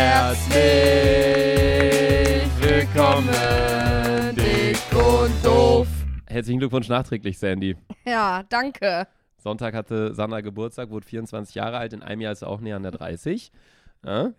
Herzlich willkommen, dick und doof. Herzlichen Glückwunsch nachträglich, Sandy. Ja, danke. Sonntag hatte Sandra Geburtstag, wurde 24 Jahre alt, in einem Jahr ist sie auch näher an der 30. Ja?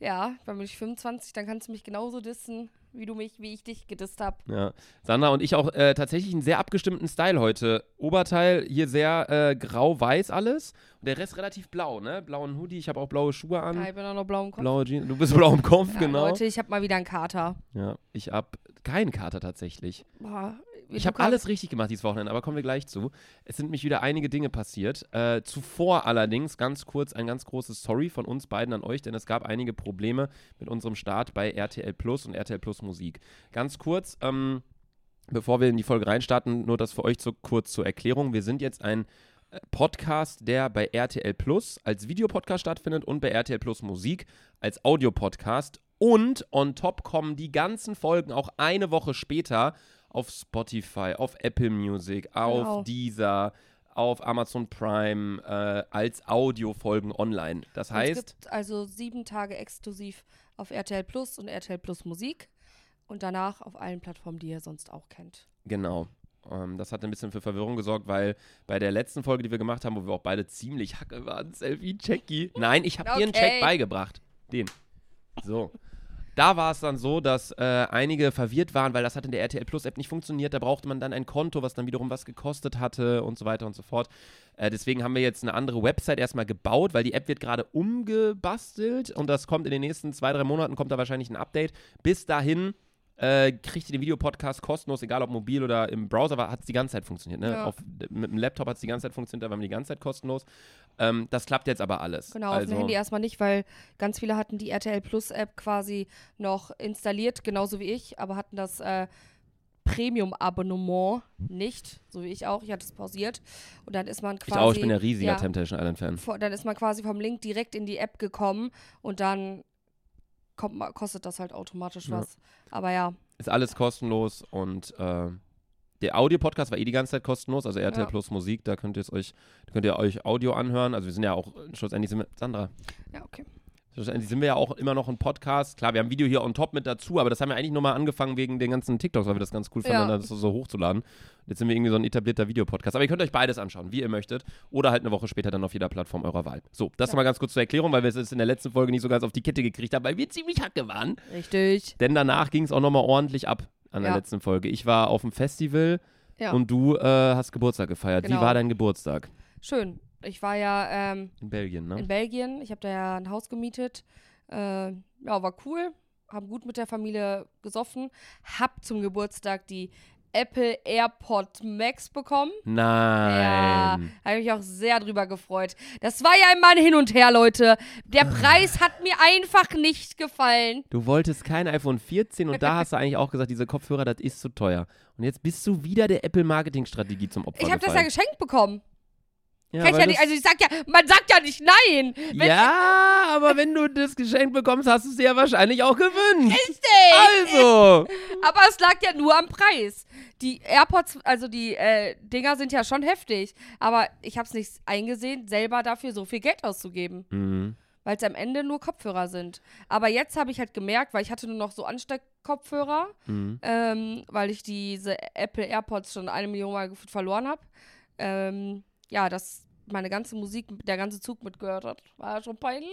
Ja, dann bin ich 25, dann kannst du mich genauso dissen, wie du mich, wie ich dich gedisst habe. Ja. Sandra und ich auch äh, tatsächlich einen sehr abgestimmten Style heute. Oberteil hier sehr äh, grau-weiß alles und der Rest relativ blau, ne? Blauen Hoodie, ich habe auch blaue Schuhe an. Ja, ich bin auch noch blau im Kopf. Blaue Jeans, du bist blau im Kopf, ja, genau. Leute, ich habe mal wieder einen Kater. Ja, ich hab keinen Kater tatsächlich. Boah, Ich habe alles richtig gemacht dieses Wochenende, aber kommen wir gleich zu. Es sind mich wieder einige Dinge passiert. Äh, zuvor allerdings ganz kurz ein ganz großes Sorry von uns beiden an euch, denn es gab einige Probleme mit unserem Start bei RTL Plus und RTL Plus Musik. Ganz kurz, ähm, bevor wir in die Folge reinstarten, nur das für euch so kurz zur Erklärung. Wir sind jetzt ein äh, Podcast, der bei RTL Plus als Videopodcast stattfindet und bei RTL Plus Musik als Audiopodcast. Und on top kommen die ganzen Folgen auch eine Woche später auf Spotify, auf Apple Music, auf Genau. Deezer, auf Amazon Prime äh, als Audiofolgen online. Das heißt, Es gibt also sieben Tage exklusiv auf RTL Plus und RTL Plus Musik und danach auf allen Plattformen, die ihr sonst auch kennt. Genau. Ähm, das hat ein bisschen für Verwirrung gesorgt, weil bei der letzten Folge, die wir gemacht haben, wo wir auch beide ziemlich hacke waren, Selfie, Checki. Nein, ich habe dir einen Check Okay. beigebracht. Den. So. Da war es dann so, dass äh, einige verwirrt waren, weil das hat in der RTL Plus App nicht funktioniert. Da brauchte man dann ein Konto, was dann wiederum was gekostet hatte und so weiter und so fort. Äh, deswegen haben wir jetzt eine andere Website erstmal gebaut, weil die App wird gerade umgebastelt und das kommt in den nächsten zwei, drei Monaten, kommt da wahrscheinlich ein Update. Bis dahin äh, kriegt ihr den Videopodcast kostenlos, egal ob mobil oder im Browser, hat es die ganze Zeit funktioniert. Ne? Ja. Auf, mit dem Laptop hat es die ganze Zeit funktioniert, da waren wir die ganze Zeit kostenlos. Ähm, das klappt jetzt aber alles. Genau, auf also, dem Handy erstmal nicht, weil ganz viele hatten die RTL Plus App quasi noch installiert, genauso wie ich, aber hatten das äh, Premium-Abonnement nicht, so wie ich auch. Ich hatte es pausiert. Und dann ist man Ich quasi. auch, ich bin ja riesiger ja, Temptation Island-Fan. Dann ist man quasi vom Link direkt in die App gekommen und dann kommt, kostet das halt automatisch Ja. was. Aber ja, Ist alles kostenlos und äh, der Audio-Podcast war eh die ganze Zeit kostenlos, also RTL Ja. Plus Musik, da könnt ihr euch, da könnt ihr euch Audio anhören. Also wir sind ja auch, schlussendlich sind wir, Sandra, ja, okay. Schlussendlich sind wir ja auch immer noch ein Podcast. Klar, wir haben Video hier on top mit dazu, aber das haben wir eigentlich nur mal angefangen wegen den ganzen TikToks, weil wir das ganz cool fanden, Ja. das so hochzuladen. Jetzt sind wir irgendwie so ein etablierter Videopodcast. Aber ihr könnt euch beides anschauen, wie ihr möchtet. Oder halt eine Woche später dann auf jeder Plattform eurer Wahl. So, das Ja. nochmal ganz kurz zur Erklärung, weil wir es in der letzten Folge nicht so ganz auf die Kette gekriegt haben, weil wir ziemlich hacke waren. Richtig. Denn danach ging es auch nochmal ordentlich ab an der Ja. letzten Folge. Ich war auf dem Festival Ja. und du äh, hast Geburtstag gefeiert. Wie Genau. war dein Geburtstag? Schön. Ich war ja ähm, In Belgien, ne? in Belgien. Ich habe da ja ein Haus gemietet. Äh, ja, war cool. Haben gut mit der Familie gesoffen. Hab zum Geburtstag die Apple AirPod Max bekommen. Ja, Nein. habe mich auch sehr drüber gefreut. Das war ja immer ein Hin und Her, Leute. Der Preis hat mir einfach nicht gefallen. Du wolltest kein iPhone 14 und da hast du eigentlich auch gesagt, diese Kopfhörer, das ist zu teuer. Und jetzt bist du wieder der Apple-Marketing-Strategie zum Opfer Ich habe das ja geschenkt bekommen. Ja, Kann ich ja nicht, also ich sag ja, man sagt ja nicht nein. Wenn ja, aber wenn du das Geschenk bekommst, hast du es dir ja wahrscheinlich auch gewünscht. Richtig. Also. Aber es lag ja nur am Preis. Die AirPods, also die äh, Dinger sind ja schon heftig. Aber ich habe es nicht eingesehen, selber dafür so viel Geld auszugeben. Mhm. Weil es am Ende nur Kopfhörer sind. Aber jetzt habe ich halt gemerkt, weil ich hatte nur noch so Ansteckkopfhörer, Mhm. ähm, weil ich diese Apple AirPods schon eine Million Mal verloren habe. Ähm, ja, dass meine ganze Musik, der ganze Zug mitgehört hat. War schon peinlich.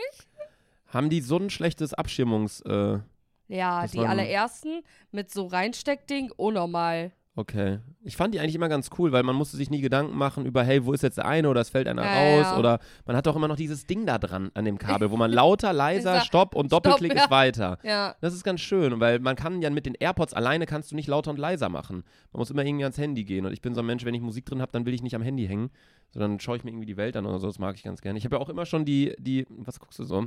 Haben die so ein schlechtes Abschirmungs... Äh, Ja, die allerersten mit so Reinsteckding, unnormal. Okay. Ich fand die eigentlich immer ganz cool, weil man musste sich nie Gedanken machen über, hey, wo ist jetzt der eine oder es fällt einer Ja, raus ja. oder man hat auch immer noch dieses Ding da dran an dem Kabel, wo man lauter, leiser, Stopp und Stopp, Doppelklick ja. ist weiter. Ja. Das ist ganz schön, weil man kann ja mit den AirPods alleine kannst du nicht lauter und leiser machen. Man muss immer irgendwie ans Handy gehen und ich bin so ein Mensch, wenn ich Musik drin habe, dann will ich nicht am Handy hängen, sondern schaue ich mir irgendwie die Welt an oder so, das mag ich ganz gerne. Ich habe ja auch immer schon die, die, was guckst du so?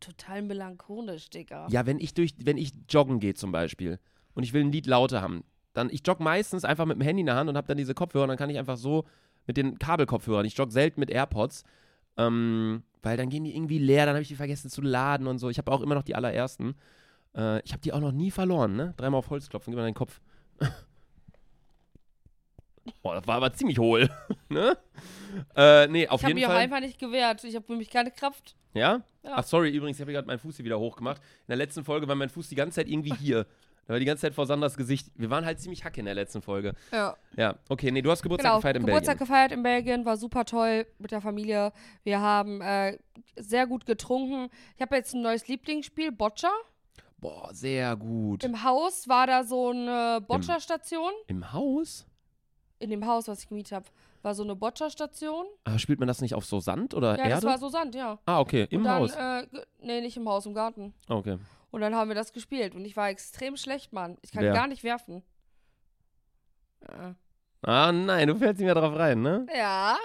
Total melancholisch, Digga. Ja, wenn ich durch, wenn ich joggen gehe zum Beispiel und ich will ein Lied lauter haben, dann ich jogge meistens einfach mit dem Handy in der Hand und habe dann diese Kopfhörer und dann kann ich einfach so mit den Kabelkopfhörern, ich jogge selten mit AirPods, ähm, weil dann gehen die irgendwie leer, dann habe ich die vergessen zu laden und so. Ich habe auch immer noch die allerersten. Äh, ich habe die auch noch nie verloren, ne? Dreimal auf Holz klopfen, gib mal deinen Kopf. Boah, das war aber ziemlich hohl, ne? Äh, nee, auf ich habe mich auch einfach nicht gewehrt. Ich habe nämlich keine Kraft. Ja? ja. Ach, sorry, übrigens, ich habe gerade meinen Fuß hier wieder hochgemacht. In der letzten Folge war mein Fuß die ganze Zeit irgendwie hier. Da war die ganze Zeit vor Sanders Gesicht. Wir waren halt ziemlich hacke in der letzten Folge. Ja. Ja, okay, nee, du hast Geburtstag genau, gefeiert in Geburtstag Belgien. gefeiert in Belgien, war super toll mit der Familie. Wir haben äh, sehr gut getrunken. Ich habe jetzt ein neues Lieblingsspiel, Boccia. Boah, sehr gut. Im Haus war da so eine Boccia-Station. Im, Im Haus? In dem Haus, was ich gemietet habe war so eine Boccia-Station. Ah, spielt man das nicht auf so Sand oder ja, Erde? Ja, das war so Sand, ja. Ah, okay, im dann, Haus. Äh, nee, nicht im Haus, im Garten. Okay. Und dann haben wir das gespielt und ich war extrem schlecht, Mann. Ich kann Wer? gar nicht werfen. Ja. Ah, nein, du fällst nicht mehr drauf rein, ne? Ja.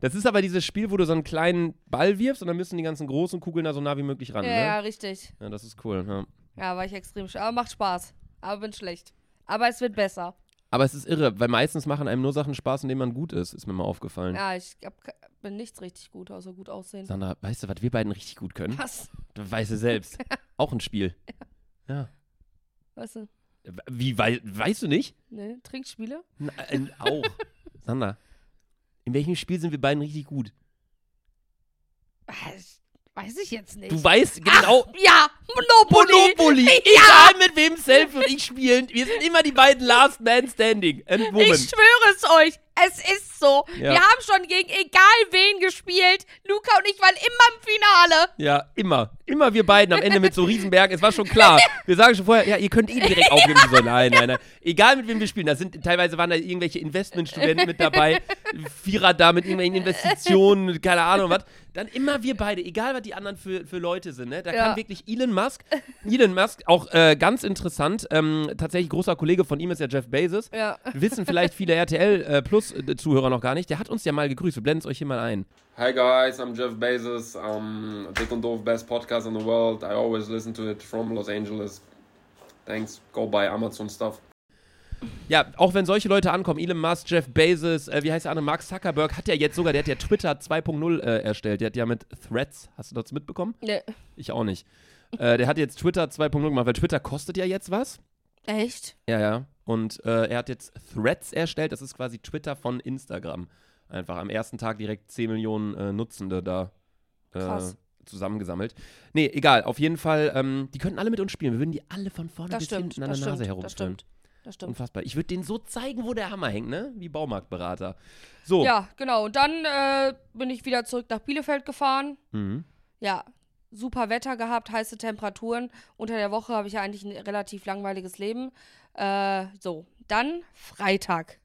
Das ist aber dieses Spiel, wo du so einen kleinen Ball wirfst und dann müssen die ganzen großen Kugeln da so nah wie möglich ran, ja, ne? Ja, richtig. Ja, das ist cool, ja. Ja, war ich extrem schlecht. Aber macht Spaß. Aber bin schlecht. Aber es wird besser. Aber es ist irre, weil meistens machen einem nur Sachen Spaß, in denen man gut ist, ist mir mal aufgefallen. Ja, ich hab, bin nichts richtig gut, außer gut aussehen. Sandra, weißt du, was wir beiden richtig gut können? Was? Du weißt du selbst. Auch ein Spiel. Ja. ja. Weißt du? Wie, wei weißt du nicht? Ne, Trinkspiele? Nein, auch. Sandra, in welchem Spiel sind wir beiden richtig gut? Was? Weiß ich jetzt nicht. Du weißt genau. Ach, ja, Monopoly. Monopoly. Ja. Egal mit wem Self und ich spielen. Wir sind immer die beiden Last Man Standing. And woman. Ich schwöre es euch. Es ist so. Ja. Wir haben schon gegen egal wen gespielt. Luca und ich waren immer im Finale. Ja, immer. Immer wir beiden am Ende mit so Riesenberg. Es war schon klar. Wir sagen schon vorher, ja, ihr könnt eh direkt aufgeben. So, nein, nein, nein. Egal mit wem wir spielen. Da sind, teilweise waren da irgendwelche Investmentstudenten mit dabei. Vierer da mit irgendwelchen Investitionen, keine Ahnung was. Dann immer wir beide, egal was die anderen für, für Leute sind. Ne? Da ja. kann wirklich Elon Musk, Elon Musk, auch äh, ganz interessant, ähm, tatsächlich großer Kollege von ihm ist ja Jeff Bezos. Ja. Wissen vielleicht viele RTL äh, Plus Zuhörer noch gar nicht. Der hat uns ja mal gegrüßt. Wir blenden es euch hier mal ein. Hi guys, I'm Jeff Bezos. I'm Dick und Doof best podcast in the world. I always listen to it from Los Angeles. Thanks. Go buy Amazon stuff. Ja, auch wenn solche Leute ankommen, Elon Musk, Jeff Bezos, äh, wie heißt der andere, Mark Zuckerberg, hat ja jetzt sogar, der hat ja Twitter 2.0 äh, erstellt. Der hat ja mit Threads, hast du das mitbekommen? Nee. Ich auch nicht. äh, der hat jetzt Twitter 2.0 gemacht, weil Twitter kostet ja jetzt was. Echt? Ja, ja. Und äh, er hat jetzt Threads erstellt, das ist quasi Twitter von Instagram. Einfach am ersten Tag direkt 10 Millionen äh, Nutzende da äh, zusammengesammelt. Nee, egal, auf jeden Fall, ähm, die könnten alle mit uns spielen. Wir würden die alle von vorne das bis stimmt, hinten an der Nase herumführen. Stimmt. Das stimmt. Unfassbar. Ich würde denen so zeigen, wo der Hammer hängt, ne? Wie Baumarktberater. So. Ja, genau. Und dann äh, bin ich wieder zurück nach Bielefeld gefahren. Mhm. Ja, super Wetter gehabt, heiße Temperaturen. Unter der Woche habe ich ja eigentlich ein relativ langweiliges Leben. Äh, so, dann Freitag.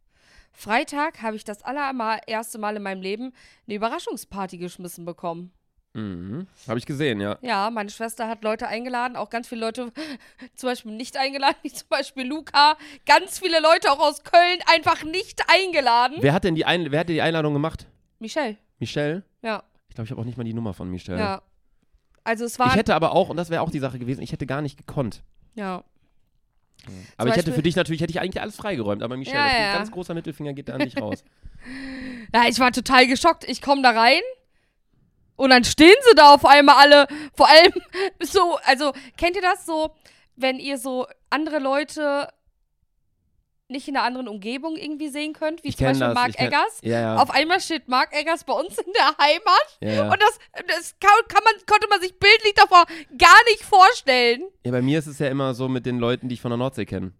Freitag habe ich das allererste Mal in meinem Leben eine Überraschungsparty geschmissen bekommen. Mhm. Habe ich gesehen, ja. Ja, meine Schwester hat Leute eingeladen, auch ganz viele Leute zum Beispiel nicht eingeladen, wie zum Beispiel Luca. Ganz viele Leute auch aus Köln einfach nicht eingeladen. Wer hat denn die, Ein wer hat die Einladung gemacht? Michelle. Michelle? Ja. Ich glaube, ich habe auch nicht mal die Nummer von Michelle. Ja. Also es war. Ich hätte aber auch, und das wäre auch die Sache gewesen, ich hätte gar nicht gekonnt. Ja. Aber ich hätte für dich natürlich, hätte ich eigentlich alles freigeräumt, aber Michelle, Ja, ja. ein ganz großer Mittelfinger geht da an dich raus. Ja, ich war total geschockt. Ich komme da rein und dann stehen sie da auf einmal alle. Vor allem so, also kennt ihr das so, wenn ihr so andere Leute nicht in einer anderen Umgebung irgendwie sehen könnt, wie Ich zum Beispiel das, Mark Eggers? Ja, ja. Auf einmal steht Mark Eggers bei uns in der Heimat ja. und das, das kann, kann man, konnte man sich bildlich davor gar nicht vorstellen. ja, bei mir ist es ja immer so mit den Leuten, die ich von der Nordsee kenne.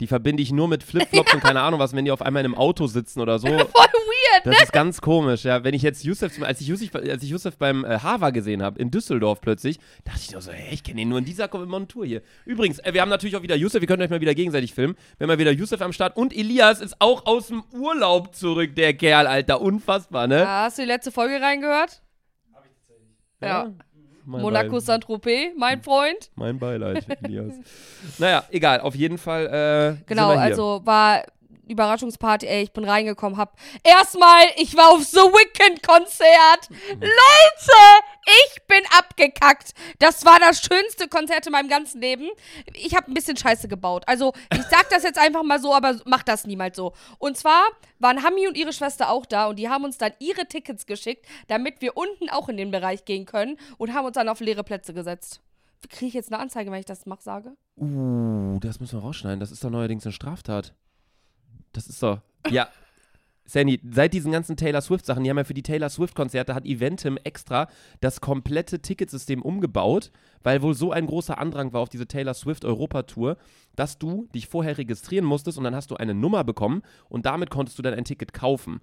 Die verbinde ich nur mit Flipflops und keine Ahnung was, wenn die auf einmal in einem Auto sitzen oder so. Voll weird, ne? Das ist ganz komisch, ja. Wenn ich jetzt Yusuf, zum- als ich Yusuf, als ich Yusuf beim äh, Hava gesehen habe, in Düsseldorf plötzlich, dachte ich nur so, hey, ich kenne ihn nur in dieser Montur hier. Übrigens, äh, wir haben natürlich auch wieder Yusuf, wir können euch mal wieder gegenseitig filmen. Wir haben mal wieder Yusuf am Start und Elias ist auch aus dem Urlaub zurück, der Kerl, Alter. Unfassbar, ne? Ja, hast du die letzte Folge reingehört? Ja. Mein Monaco Saint-Tropez, mein Freund. Mein Beileid, Elias. naja, egal, auf jeden Fall. Äh, Genau, also war Überraschungsparty, ey, ich bin reingekommen, hab erstmal, ich war auf The Weeknd Konzert. Leute, ich bin abgekackt. Das war das schönste Konzert in meinem ganzen Leben. Ich habe ein bisschen Scheiße gebaut. Also, ich sag das jetzt einfach mal so, aber mach das niemals so. Und zwar waren Hami und ihre Schwester auch da und die haben uns dann ihre Tickets geschickt, damit wir unten auch in den Bereich gehen können und haben uns dann auf leere Plätze gesetzt. Kriege ich jetzt eine Anzeige, wenn ich das mach, sage? Uh, das müssen wir rausschneiden. Das ist doch neuerdings eine Straftat. Das ist doch. Ja. Sandy, seit diesen ganzen Taylor Swift-Sachen, die haben ja für die Taylor Swift-Konzerte, hat Eventim extra das komplette Ticketsystem umgebaut, weil wohl so ein großer Andrang war auf diese Taylor Swift-Europa-Tour, dass du dich vorher registrieren musstest und dann hast du eine Nummer bekommen und damit konntest du dann ein Ticket kaufen.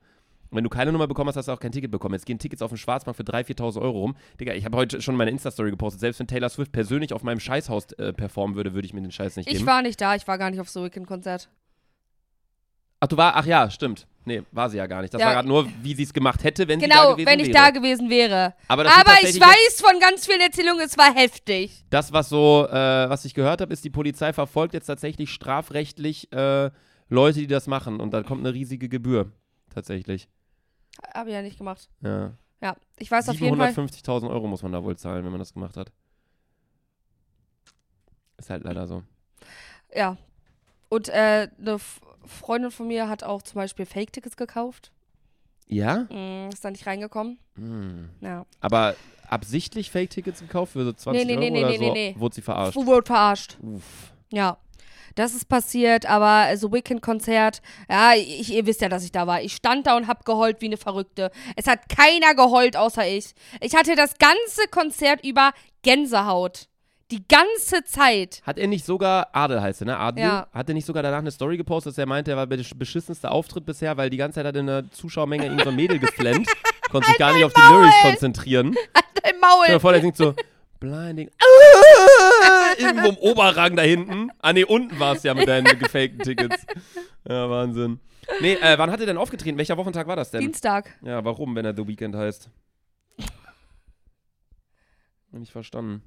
Und wenn du keine Nummer bekommen hast, hast du auch kein Ticket bekommen. Jetzt gehen Tickets auf dem Schwarzmarkt für 3.000, 4.000 Euro rum. Digga, ich habe heute schon meine Insta-Story gepostet. Selbst wenn Taylor Swift persönlich auf meinem Scheißhaus äh, performen würde, würde ich mir den Scheiß nicht geben. Ich war nicht da, ich war gar nicht auf so Weekend-Konzert. Ach, du war, ach ja, stimmt. Nee, war sie ja gar nicht. Das Ja. war gerade nur, wie sie es gemacht hätte, wenn Genau, sie da gewesen wenn ich wäre. da gewesen wäre. Aber, Aber ich weiß von ganz vielen Erzählungen, es war heftig. Das, was so, äh, was ich gehört habe, ist, die Polizei verfolgt jetzt tatsächlich strafrechtlich äh, Leute, die das machen. Und da kommt eine riesige Gebühr. Tatsächlich. Habe ich ja nicht gemacht. Ja. Ja, ich weiß auf jeden Fall. 750.000 Euro muss man da wohl zahlen, wenn man das gemacht hat. Ist halt leider so. Ja. Und äh, eine Freundin von mir hat auch zum Beispiel Fake-Tickets gekauft. Ja? Mm, ist da nicht reingekommen. Hm. Ja. Aber absichtlich Fake-Tickets gekauft für so 20 Nee, nee, Euro nee, oder nee, so? nee, nee. Wurde sie verarscht? Wurde verarscht. Uff. Ja. Das ist passiert, aber so Weekend-Konzert, ja, ich, ihr wisst ja, dass ich da war. Ich stand da und hab geheult wie eine Verrückte. Es hat keiner geheult außer ich. Ich hatte das ganze Konzert über Gänsehaut. Die ganze Zeit. Hat er nicht sogar, Adel heißt er, ne? Adel? Ja. Hat er nicht sogar danach eine Story gepostet, dass er meinte, er war der beschissenste Auftritt bisher, weil die ganze Zeit hat in der Zuschauermenge ihm so ein Mädel geflennt. Konnte sich gar nicht auf die Lyrics konzentrieren. Dein Stell dir Maul. vor, der singt so Blinding. Irgendwo im Oberrang da hinten. Ah, nee, unten war es ja mit deinen gefakten Tickets. Ja, Wahnsinn. Nee, äh, wann hat er denn aufgetreten? Welcher Wochentag war das denn? Dienstag. Ja, warum, wenn er The Weeknd heißt? Nicht verstanden.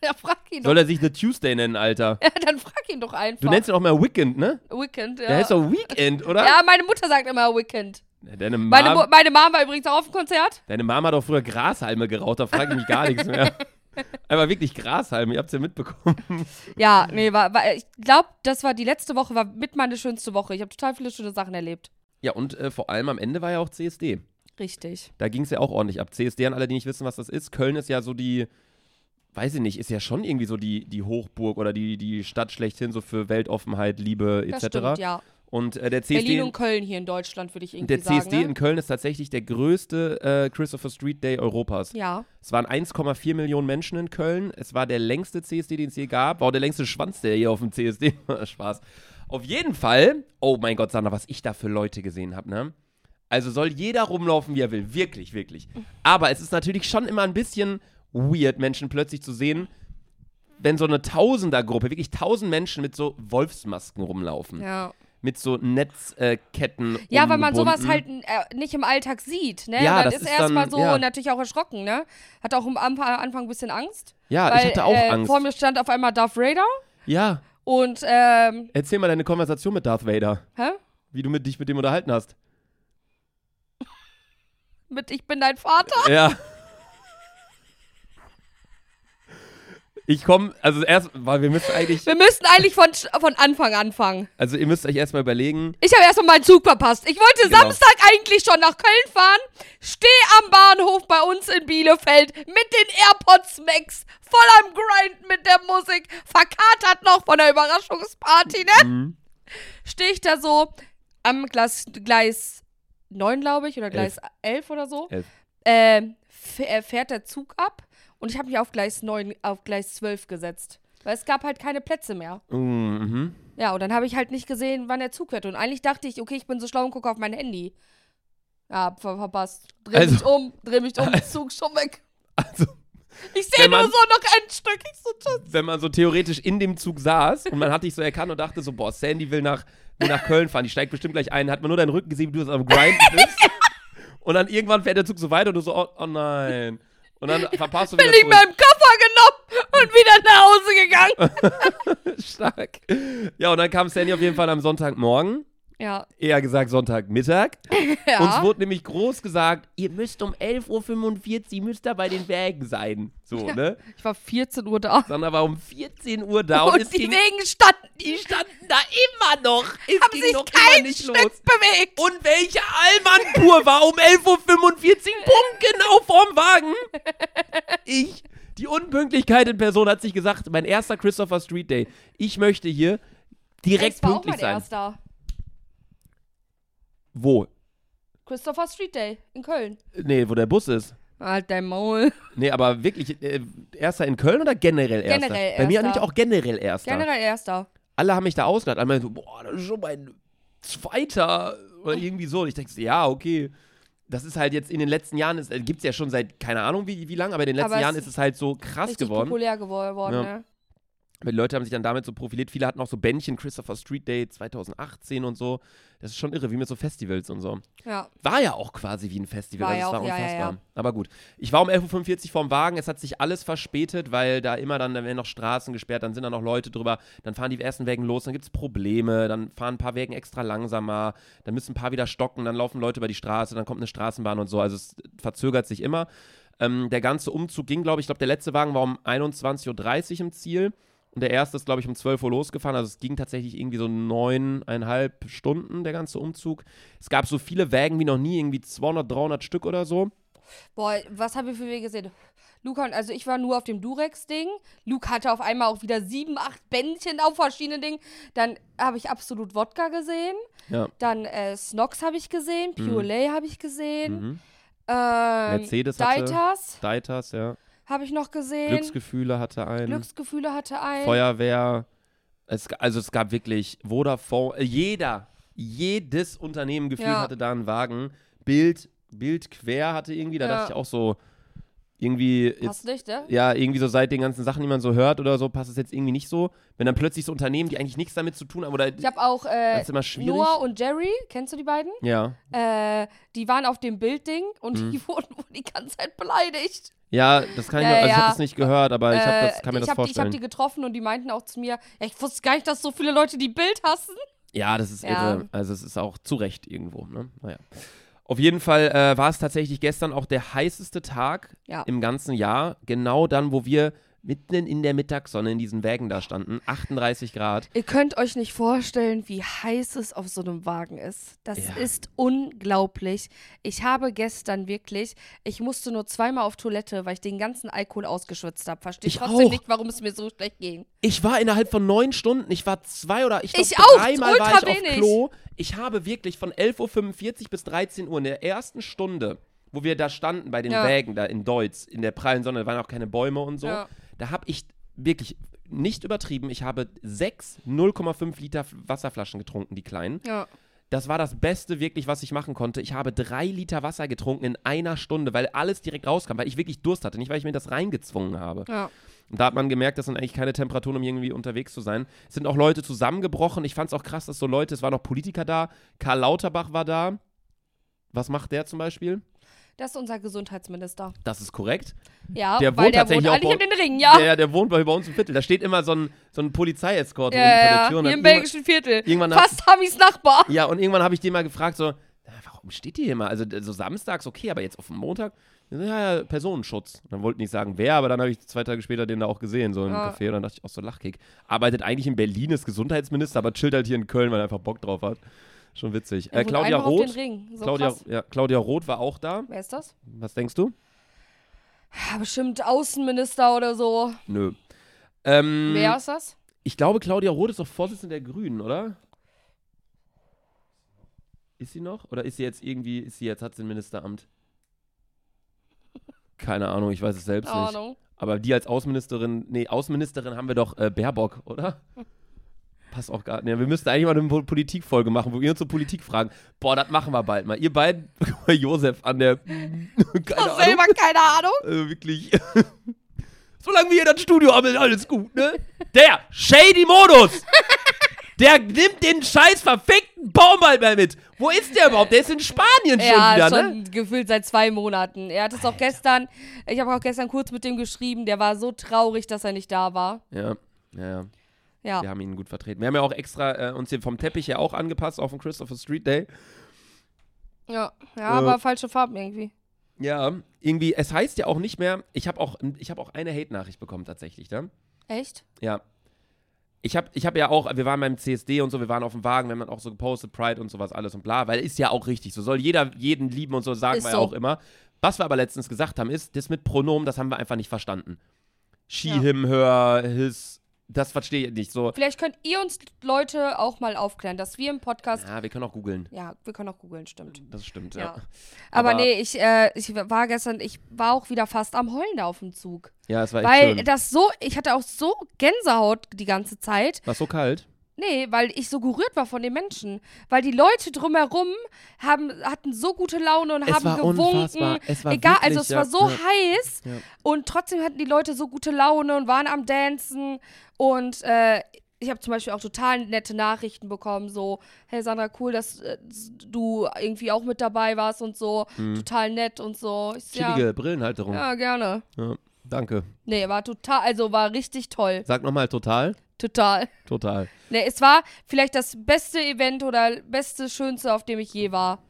Ja, frag ihn doch. Soll er sich The Tuesday nennen, Alter? Ja, dann frag ihn doch einfach. Du nennst ihn auch mal Weekend, ne? Weekend, ja. Der heißt doch Weekend, oder? ja, meine Mutter sagt immer Weekend. Deine Mom, Meine, Mu meine Mom war übrigens auch auf dem Konzert. deine Mama hat doch früher Grashalme geraucht, da frage ich mich gar nichts mehr. Aber wirklich Grashalme, ihr habt's ja mitbekommen. Ja, nee, war, war ich glaube, das war die letzte Woche, war mit meine schönste Woche. Ich habe total viele schöne Sachen erlebt. Ja, und äh, vor allem am Ende war ja auch CSD. Richtig. Da ging es ja auch ordentlich ab. CSD an alle, die nicht wissen, was das ist. Köln ist ja so die, weiß ich nicht, ist ja schon irgendwie so die, die Hochburg oder die, die Stadt schlechthin so für Weltoffenheit, Liebe Das etc. stimmt, ja. Und äh, der CSD, Berlin und Köln hier in Deutschland, würde ich irgendwie der CSD sagen. in Ne? Köln ist tatsächlich der größte äh, Christopher Street Day Europas. Ja. Es waren 1,4 Millionen Menschen in Köln. Es war der längste CSD, den es je gab. War auch der längste Schwanz, der hier auf dem CSD war. Spaß. Auf jeden Fall, oh mein Gott, Sandra, was ich da für Leute gesehen habe, ne? Also soll jeder rumlaufen, wie er will. Wirklich, wirklich. Aber es ist natürlich schon immer ein bisschen weird, Menschen plötzlich zu sehen, wenn so eine Tausendergruppe, wirklich tausend Menschen mit so Wolfsmasken rumlaufen. Ja. Mit so Netzketten. Ja, weil man sowas halt äh, nicht im Alltag sieht, ne? Ja, dann das ist ist er erstmal so ja. natürlich auch erschrocken, ne? Hat auch am Anfang ein bisschen Angst. Ja, weil, ich hatte auch äh, Angst. Vor mir stand auf einmal Darth Vader Ja, und, ähm, erzähl mal deine Konversation mit Darth Vader. hä? Wie du mit, dich mit dem unterhalten hast. Mit Ich bin dein Vater? Ja. Ich komme, also erst, weil wir müssen eigentlich, Wir müssten eigentlich von, von Anfang anfangen. also ihr müsst euch erstmal überlegen, Ich habe erstmal meinen Zug verpasst. Ich wollte Genau. Samstag eigentlich schon nach Köln fahren, stehe am Bahnhof bei uns in Bielefeld mit den AirPods Max, voll am Grind mit der Musik, verkatert noch von der Überraschungsparty, ne? mhm. Stehe ich da so am Gleis, Gleis 9, glaube ich, oder Gleis 11 oder so. Elf. Ähm, f- äh, fährt der Zug ab und ich habe mich auf Gleis 9, auf Gleis 12 gesetzt. Weil es gab halt keine Plätze mehr. Mhm. Ja, und dann habe ich halt nicht gesehen, wann der Zug fährt. Und eigentlich dachte ich, okay, ich bin so schlau und gucke auf mein Handy. Ja, ver verpasst. Dreh Also- mich um, dreh mich um, Zug schon weg. Also, Ich sehe nur so noch ein Stück. Ich so, tschüss. wenn man so theoretisch in dem Zug saß und man hat dich so erkannt und dachte so, boah, Sandy will nach, will nach Köln fahren, die steigt bestimmt gleich ein, hat man nur deinen Rücken gesehen, wie du so am Grind bist. Und dann irgendwann fährt der Zug so weiter und du so, oh, oh nein. Und dann verpasst du Bin wieder ich mit dem Koffer genommen und wieder nach Hause gegangen. Stark. Ja, und dann kam Sandy auf jeden Fall am Sonntagmorgen, Ja, eher gesagt Sonntagmittag. ja. Uns wurde nämlich groß gesagt, ihr müsst um 11.45 Uhr müsst ihr bei den Werken sein. So, ne? ich war 14 Uhr da. Sandra war um 14 Uhr da und, Und, die Wegen standen, die standen da immer noch. Es haben ging sich noch kein nicht Stück los. bewegt. Und welche Allmann-Tour war um 11.45 Uhr punktgenau vorm Wagen? Ich. Die Unpünktlichkeit in Person hat sich gesagt, mein erster Christopher Street Day. Ich möchte hier direkt das war auch pünktlich mein sein. erster. Wo? Christopher Street Day in Köln. Nee, wo der Bus ist. Halt dein Maul. Nee, aber wirklich, äh, erster in Köln oder generell erster? Generell Bei mir erster. nämlich auch generell erster. Generell erster. Alle haben mich da ausgelacht. Alle meinten so, boah, das ist schon mein zweiter oder irgendwie so. Und ich denke, so, ja, okay. Das ist halt jetzt in den letzten Jahren, gibt es ja schon seit, keine Ahnung wie, wie lange, aber in den letzten Aber Jahren ist es halt so krass geworden. populär geworden, Ja. ne? Weil die Leute haben sich dann damit so profiliert. Viele hatten auch so Bändchen, Christopher Street Day 2018 und so. Das ist schon irre, wie mit so Festivals und so. Ja. War ja auch quasi wie ein Festival. War also ja es war auch, ja, ja, unfassbar. ja. Aber gut. Ich war um 11.45 Uhr vorm Wagen. Es hat sich alles verspätet, weil da immer dann, da werden noch Straßen gesperrt, dann sind da noch Leute drüber. Dann fahren die ersten Wägen los, dann gibt es Probleme. Dann fahren ein paar Wägen extra langsamer. Dann müssen ein paar wieder stocken. Dann laufen Leute über die Straße. Dann kommt eine Straßenbahn und so. Also es verzögert sich immer. Ähm, der ganze Umzug ging, glaube ich, ich glaube, der letzte Wagen war um 21.30 Uhr im Ziel. Und der erste ist, glaube ich, um 12 Uhr losgefahren. Also es ging tatsächlich irgendwie so neuneinhalb Stunden, der ganze Umzug. Es gab so viele Wägen wie noch nie, irgendwie 200, 300 Stück oder so. Boah, was haben wir für Wege gesehen? Luca und, also ich war nur auf dem Durex-Ding. Luke hatte auf einmal auch wieder sieben, acht Bändchen auf verschiedenen Dingen. Dann habe ich absolut Wodka gesehen. Ja. Dann äh, Snox habe ich gesehen. Pure Lay habe ich gesehen. Mhm. Ähm, Mercedes hatte- Deitas Deitas, ja. Habe ich noch gesehen. Glücksgefühle hatte einen. Glücksgefühle hatte ein. Feuerwehr. Es, also es gab wirklich Vodafone, äh, jeder, jedes Unternehmen gefühlt Ja. hatte da einen Wagen. Bild, Bild quer hatte irgendwie, da Ja. dachte ich auch so, irgendwie jetzt, Passt nicht, ne? ja, irgendwie so seit den ganzen Sachen, die man so hört oder so, passt es jetzt irgendwie nicht so. Wenn dann plötzlich so Unternehmen, die eigentlich nichts damit zu tun haben, oder Ich habe auch äh. Noah und Jerry, kennst du die beiden? ja. Äh, die waren auf dem Bildding und Mhm. die wurden wohl die ganze Zeit beleidigt. Ja, das kann ich Ja, mir, also ich ja. habe das nicht gehört, aber ich, hab das, Äh, kann mir ich das hab die, ich vorstellen. habe die getroffen und die meinten auch zu mir, ja, ich wusste gar nicht, dass so viele Leute die Bild hassen. Ja, das ist Ja. irre. Also es ist auch zu Recht irgendwo. Ne? Naja. Auf jeden Fall äh, war es tatsächlich gestern auch der heißeste Tag Ja. im ganzen Jahr. Genau dann, wo wir mitten in der Mittagssonne in diesen Wägen da standen. 38 Grad. Ihr könnt euch nicht vorstellen, wie heiß es auf so einem Wagen ist. Das Ja. ist unglaublich. Ich habe gestern wirklich, ich musste nur zweimal auf Toilette, weil ich den ganzen Alkohol ausgeschwitzt habe. Verstehe Ich trotzdem auch. nicht, warum es mir so schlecht ging. Ich war innerhalb von neun Stunden, ich war zwei oder ich, Ich auch, dreimal war ich wenig. auf Klo. Ich habe wirklich von 11.45 Uhr bis 13 Uhr in der ersten Stunde, wo wir da standen bei den Ja. Wägen da in Deutz, in der prallen Sonne, da waren auch keine Bäume und so. Ja. Da habe ich wirklich nicht übertrieben, ich habe sechs 0,5 Liter Wasserflaschen getrunken, die kleinen. Ja. Das war das Beste wirklich, was ich machen konnte. Ich habe drei Liter Wasser getrunken in einer Stunde, weil alles direkt rauskam, weil ich wirklich Durst hatte, nicht weil ich mir das reingezwungen habe. Ja. Und da hat man gemerkt, das sind eigentlich keine Temperaturen, um irgendwie unterwegs zu sein. Es sind auch Leute zusammengebrochen. Ich fand es auch krass, dass so Leute, es waren noch Politiker da. Karl Lauterbach war da. Was macht der zum Beispiel? Das ist unser Gesundheitsminister. Das ist korrekt. Ja, Der weil wohnt der tatsächlich wohnt auch eigentlich in den Ringen, ja. Der, der wohnt bei, bei uns im Viertel. Da steht immer so ein, so ein Polizeiescort Ja, vor der Tür. Und hier im belgischen Viertel. Fast Hamis Nachbar. Ja, und irgendwann habe ich den mal gefragt, so, "Na, warum steht die hier immer? Also so samstags, okay, aber jetzt auf dem Montag? Ja, ja, Personenschutz. Dann wollte ich nicht sagen, wer, aber dann habe ich zwei Tage später den da auch gesehen, so im Ja. Café. Und dann dachte ich auch so, Lachkick. Arbeitet eigentlich in Berlin, ist Gesundheitsminister, aber chillt halt hier in Köln, weil er einfach Bock drauf hat. Schon witzig. Äh, Claudia Roth. So Claudia, ja, Claudia Roth war auch da. Wer ist das? Was denkst du? Ja, bestimmt Außenminister oder so. Nö. Ähm, Wer ist das? Ich glaube, Claudia Roth ist doch Vorsitzende der Grünen, oder? Ist sie noch? Oder ist sie jetzt irgendwie, ist sie jetzt, hat sie ein Ministeramt? Keine Ahnung, ich weiß es selbst Keine nicht. Ahnung. Aber die als Außenministerin, nee, Außenministerin haben wir doch äh, Baerbock, oder? Passt auch gar nicht. wir müssten eigentlich mal eine Po- Politikfolge machen, wo wir uns zur Politik fragen. Boah, das machen wir bald mal. Ihr beiden, Josef an der. Keine Ahnung. selber keine Ahnung. Also wirklich. Solange wir hier das Studio haben, ist alles gut, ne? Der Shady Modus! Der nimmt den scheiß verfickten Baumwald mehr mit. Wo ist der überhaupt? Der ist in Spanien schon Ja, wieder, schon ne? gefühlt seit zwei Monaten. Er hat es auch gestern, ich habe auch gestern kurz mit dem geschrieben, der war so traurig, dass er nicht da war. Ja, ja, ja. Ja. Wir haben ihn gut vertreten. Wir haben ja auch extra äh, uns hier vom Teppich her auch angepasst auf den Christopher Street Day. Ja, ja Äh. aber falsche Farben irgendwie. Ja, irgendwie, es heißt ja auch nicht mehr, ich habe auch, ich hab auch eine Hate-Nachricht bekommen tatsächlich, ne? Echt? Ja. Ich habe ich hab ja auch, wir waren beim CSD und so, wir waren auf dem Wagen, wir haben dann auch so gepostet, Pride und sowas alles und bla, weil ist ja auch richtig, so soll jeder jeden lieben und so, sagen Ist wir so. ja auch immer. Was wir aber letztens gesagt haben, ist, das mit Pronomen, das haben wir einfach nicht verstanden. She, Ja. him, her, his, das verstehe ich nicht. So, Vielleicht könnt ihr uns Leute auch mal aufklären, dass wir im Podcast. ja, wir können auch googeln. Ja, wir können auch googeln, stimmt. Das stimmt, Ja. ja. Aber, Aber- nee, ich, äh, ich war gestern, ich war auch wieder fast am Heulen da auf dem Zug. Ja, es war echt Weil schön. das so, ich hatte auch so Gänsehaut die ganze Zeit. War so kalt? Nee, weil ich so gerührt war von den Menschen. Weil die Leute drumherum haben, hatten so gute Laune und Es haben gewunken. Es war Egal, wirklich, also es ja, war so ja. heiß Ja. und trotzdem hatten die Leute so gute Laune und waren am Dancen. Und äh, ich habe zum Beispiel auch total nette Nachrichten bekommen, so, hey Sandra, cool, dass äh, du irgendwie auch mit dabei warst und so. Total nett und so. Ich, ja, Chillige Brillenhalterung. ja, gerne. Danke. Nee, war total, also war richtig toll. Sag nochmal total. Total. Total. Nee, es war vielleicht das beste Event oder beste, schönste, auf dem ich je war.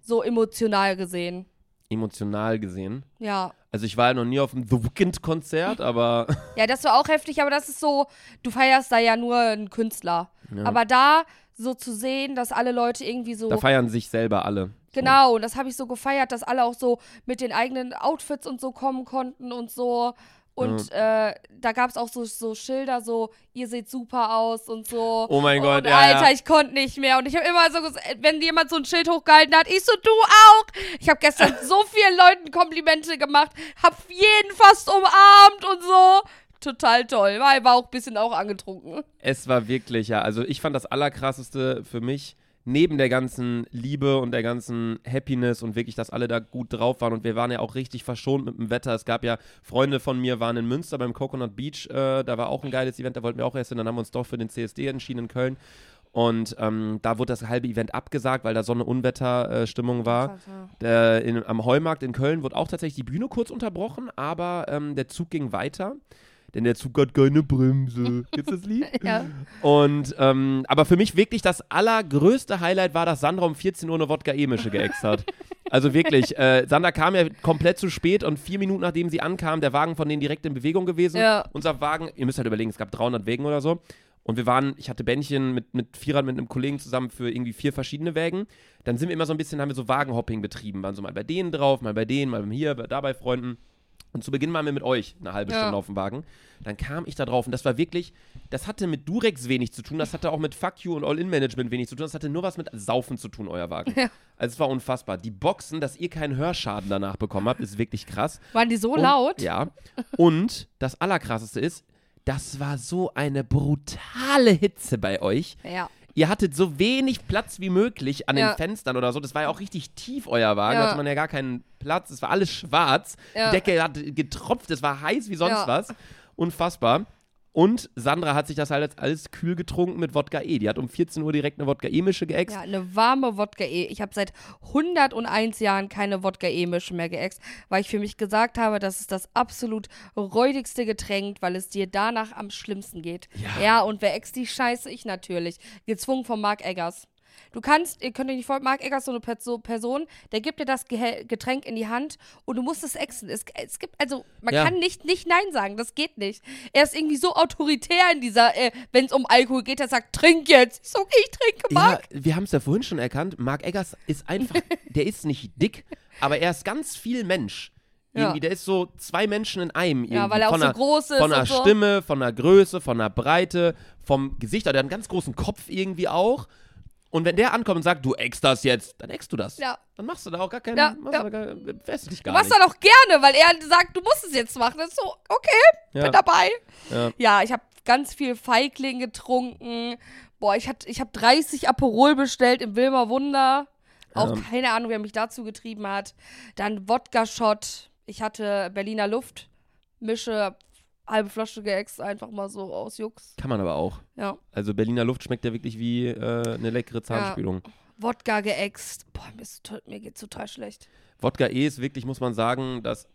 So emotional gesehen. Emotional gesehen. Ja. Also ich war ja noch nie auf einem The Weeknd-Konzert, aber Ja, das war auch heftig, aber das ist so, du feierst da ja nur einen Künstler. Ja. Aber da so zu sehen, dass alle Leute irgendwie so. da feiern sich selber alle. genau, und das habe ich so gefeiert, dass alle auch so mit den eigenen Outfits und so kommen konnten und so. Und äh, da gab es auch so, so Schilder, so, ihr seht super aus und so. Oh mein Gott, und ja, Alter, ja. ich konnte nicht mehr. Und ich habe immer so gesagt, wenn jemand so ein Schild hochgehalten hat, ich so, du auch. Ich habe gestern so vielen Leuten Komplimente gemacht, hab jeden fast umarmt und so. Total toll. War, war auch ein bisschen auch angetrunken. Es war wirklich, ja. Also ich fand das Allerkrasseste für mich, neben der ganzen Liebe und der ganzen Happiness und wirklich, dass alle da gut drauf waren. Und wir waren ja auch richtig verschont mit dem Wetter. Es gab ja, Freunde von mir waren in Münster beim Coconut Beach. Äh, da war auch ein geiles Event, da wollten wir auch erst hin. Dann haben wir uns doch für den CSD entschieden in Köln. Und ähm, da wurde das halbe Event abgesagt, weil da so eine Unwetterstimmung war. Der, in, am Heumarkt in Köln wurde auch tatsächlich die Bühne kurz unterbrochen, aber ähm, der Zug ging weiter. Denn der Zug hat keine Bremse. Du das Lied? Ja. Und, ähm, aber für mich wirklich das allergrößte Highlight war, dass Sandra um 14 Uhr eine Wodka-E-Mische geäxt hat. Also wirklich, äh, Sandra kam ja komplett zu spät und vier Minuten nachdem sie ankam, der Wagen von denen direkt in Bewegung gewesen. Ja. Unser Wagen, ihr müsst halt überlegen, es gab 300 Wägen oder so. Und wir waren, ich hatte Bändchen mit, mit Vierern mit einem Kollegen zusammen für irgendwie vier verschiedene Wägen. Dann sind wir immer so ein bisschen, haben wir so Wagenhopping betrieben. Waren so mal bei denen drauf, mal bei denen, mal hier, da bei Freunden. Und zu Beginn waren wir mit euch eine halbe Ja. Stunde auf dem Wagen. Dann kam ich da drauf und das war wirklich, das hatte mit Durex wenig zu tun, das hatte auch mit Fuck You und All-In-Management wenig zu tun, das hatte nur was mit Saufen zu tun, euer Wagen. Ja. Also es war unfassbar. Die Boxen, dass ihr keinen Hörschaden danach bekommen habt, ist wirklich krass. Waren die so Und- laut? Ja. Und das Allerkrasseste ist, das war so eine brutale Hitze bei euch. Ja. Ihr hattet so wenig Platz wie möglich an Ja. den Fenstern oder so. Das war ja auch richtig tief, euer Wagen. Ja. Da hatte man ja gar keinen Platz. Es war alles schwarz. Ja. Die Decke hat getropft. Es war heiß wie sonst was. Unfassbar. Und Sandra hat sich das halt als alles kühl getrunken mit Wodka E. Die hat um 14 Uhr direkt eine Wodka E-Mische geäxt. Ja, eine warme Wodka-E. Ich habe seit 101 Jahren keine Wodka-E-Mische mehr geäxt, weil ich für mich gesagt habe, das ist das absolut räudigste Getränk, weil es dir danach am schlimmsten geht. Ja. Ja, und wer äxt die Scheiße? Ich natürlich. Gezwungen von Mark Eggers. Du kannst, ihr könnt euch nicht vorstellen, Mark Eggers, so eine Perso- Person, der gibt dir das Getränk in die Hand und du musst es ächzen. Es, es gibt, also, man Ja. kann nicht, nicht Nein sagen, das geht nicht. Er ist irgendwie so autoritär in dieser, äh, wenn es um Alkohol geht, er sagt, trink jetzt. Ich so, okay, ich trinke, Mark. Ja, wir haben es ja vorhin schon erkannt. Mark Eggers ist einfach, der ist nicht dick, aber er ist ganz viel Mensch. Ja. Irgendwie, der ist so zwei Menschen in einem. Ja, irgendwie. weil er auch von so der, groß ist Von der so. Stimme, von der Größe, von der Breite, vom Gesicht. Der hat einen ganz großen Kopf irgendwie auch. Und wenn der ankommt und sagt, du eckst das jetzt, dann eckst du das. Ja. Dann machst du da auch gar keinen, Ja, machst ja. du da gar, fährst du gar machst nicht. dann auch gerne, weil er sagt, du musst es jetzt machen. Das ist so, okay, Ja. bin dabei. Ja. Ja, ich habe ganz viel Feigling getrunken. Boah, ich, hat- ich habe 30 Aperol bestellt im Wilmer Wunder. Auch keine Ahnung, wer mich dazu getrieben hat. Dann Wodka-Shot. Ich hatte Berliner Luft. Mische, halbe Flasche geäxt, einfach mal so aus Jux. Kann man aber auch. Ja. Also Berliner Luft schmeckt ja wirklich wie äh, eine leckere Zahnspülung. Wodka geäxt. Boah, mir, ist, mir geht's total schlecht. Wodka E ist wirklich, muss man sagen, das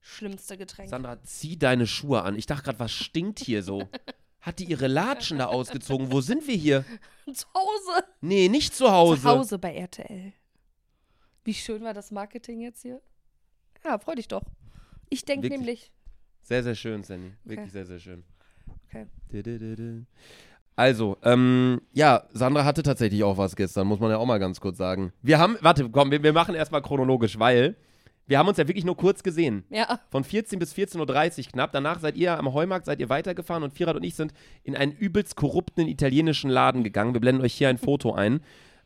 Schlimmste Getränk. Sandra, zieh deine Schuhe an. Ich dachte gerade, was stinkt hier so? Hat die ihre Latschen da ausgezogen? Wo sind wir hier? Zu Hause. Nee, nicht zu Hause. Zu Hause bei RTL. Wie schön war das Marketing jetzt hier? Ja, freu dich doch. Ich denke nämlich. Sehr, sehr schön, Sandy. Wirklich Okay. sehr, sehr schön. Okay. Also, ähm, ja, Sandra hatte tatsächlich auch was gestern, muss man ja auch mal ganz kurz sagen. Wir haben, warte, komm, wir, wir machen erstmal chronologisch, weil Wir haben uns ja wirklich nur kurz gesehen. Ja. Von 14 bis 14.30 Uhr knapp. Danach seid ihr am Heumarkt, seid ihr weitergefahren und Firat und ich sind in einen übelst korrupten italienischen Laden gegangen. Wir blenden euch hier ein Foto ein.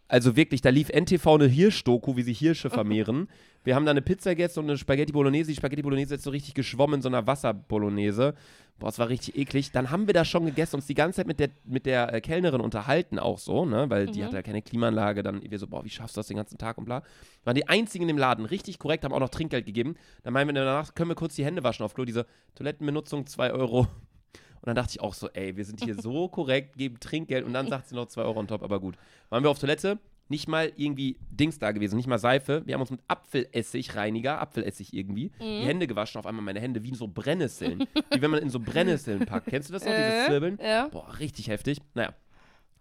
Also wirklich, da lief NTV eine Hirschdoku, wie sich Hirsche vermehren. Wir haben da eine Pizza gegessen und eine Spaghetti Bolognese. Die Spaghetti Bolognese ist so richtig geschwommen in so einer Wasserbolognese. Boah, es war richtig eklig. Dann haben wir da schon gegessen, uns die ganze Zeit mit der, mit der äh, Kellnerin unterhalten, auch so, ne? Weil die Mhm. hatte ja keine Klimaanlage. Dann wir so, boah, wie schaffst du das den ganzen Tag und bla. Waren die einzigen in dem Laden, richtig korrekt, haben auch noch Trinkgeld gegeben. Dann meinen wir danach, können wir kurz die Hände waschen auf Klo. Diese Toilettenbenutzung, 2 Euro. Und dann dachte ich auch so, ey, wir sind hier so korrekt, geben Trinkgeld und dann sagt sie noch 2 Euro on top, aber gut. Waren wir auf Toilette, nicht mal irgendwie Dings da gewesen, nicht mal Seife. Wir haben uns mit Apfelessig, Reiniger, Apfelessig irgendwie, die Hände gewaschen. Auf einmal meine Hände wie in so Brennnesseln. wie wenn man in so Brennnesseln packt. Kennst du das noch, dieses Äh, Zirbeln? Ja. Boah, richtig heftig. Naja.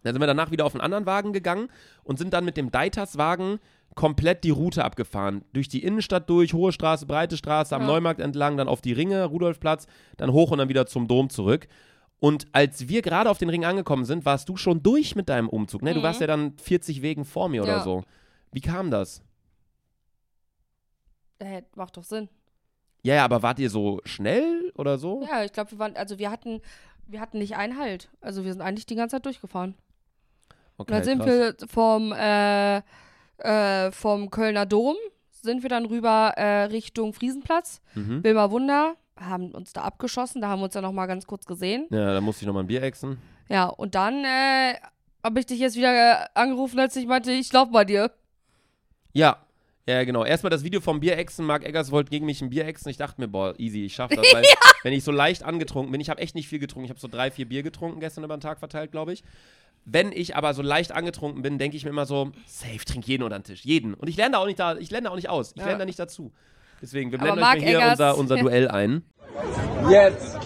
Dann sind wir danach wieder auf einen anderen Wagen gegangen und sind dann mit dem Deitas-Wagen komplett die Route abgefahren. Durch die Innenstadt durch, Hohe Straße, Breite Straße, am Ja. Neumarkt entlang, dann auf die Ringe, Rudolfplatz, dann hoch und dann wieder zum Dom zurück. Und als wir gerade auf den Ring angekommen sind, warst du schon durch mit deinem Umzug. Ne? Du Mhm. warst ja dann 40 Wegen vor mir oder Ja. so. Wie kam das? Äh, macht doch Sinn. Ja, ja, aber wart ihr so schnell oder so? Ja, ich glaube, wir waren, also wir hatten, wir hatten nicht einen Halt. Also wir sind eigentlich die ganze Zeit durchgefahren. Okay, Und dann sind krass. wir vom, äh, äh, vom Kölner Dom, sind wir dann rüber äh, Richtung Friesenplatz, Mhm. Wilma Wunder, haben uns da abgeschossen, da haben wir uns dann noch mal ganz kurz gesehen. Ja, da musste ich nochmal ein Bier exen. Ja, und dann äh, habe ich dich jetzt wieder äh, angerufen, als ich meinte, ich lauf bei dir. Ja. Ja, genau. Erstmal das Video vom Bierexen. Marc Eggers wollte gegen mich ein Bier exen. Ich dachte mir, boah, easy, ich schaff das. Weil, wenn ich so leicht angetrunken bin, ich habe echt nicht viel getrunken. Ich habe so drei, vier Bier getrunken gestern über den Tag verteilt, glaube ich. Wenn ich aber so leicht angetrunken bin, denke ich mir immer so, safe, trink jeden unter den Tisch. Jeden. Und ich lerne da auch nicht da, ich lerne da auch nicht aus. Ich Ja. lerne da nicht dazu. Deswegen, wir blenden euch mal hier unser, unser Duell ein. Jetzt.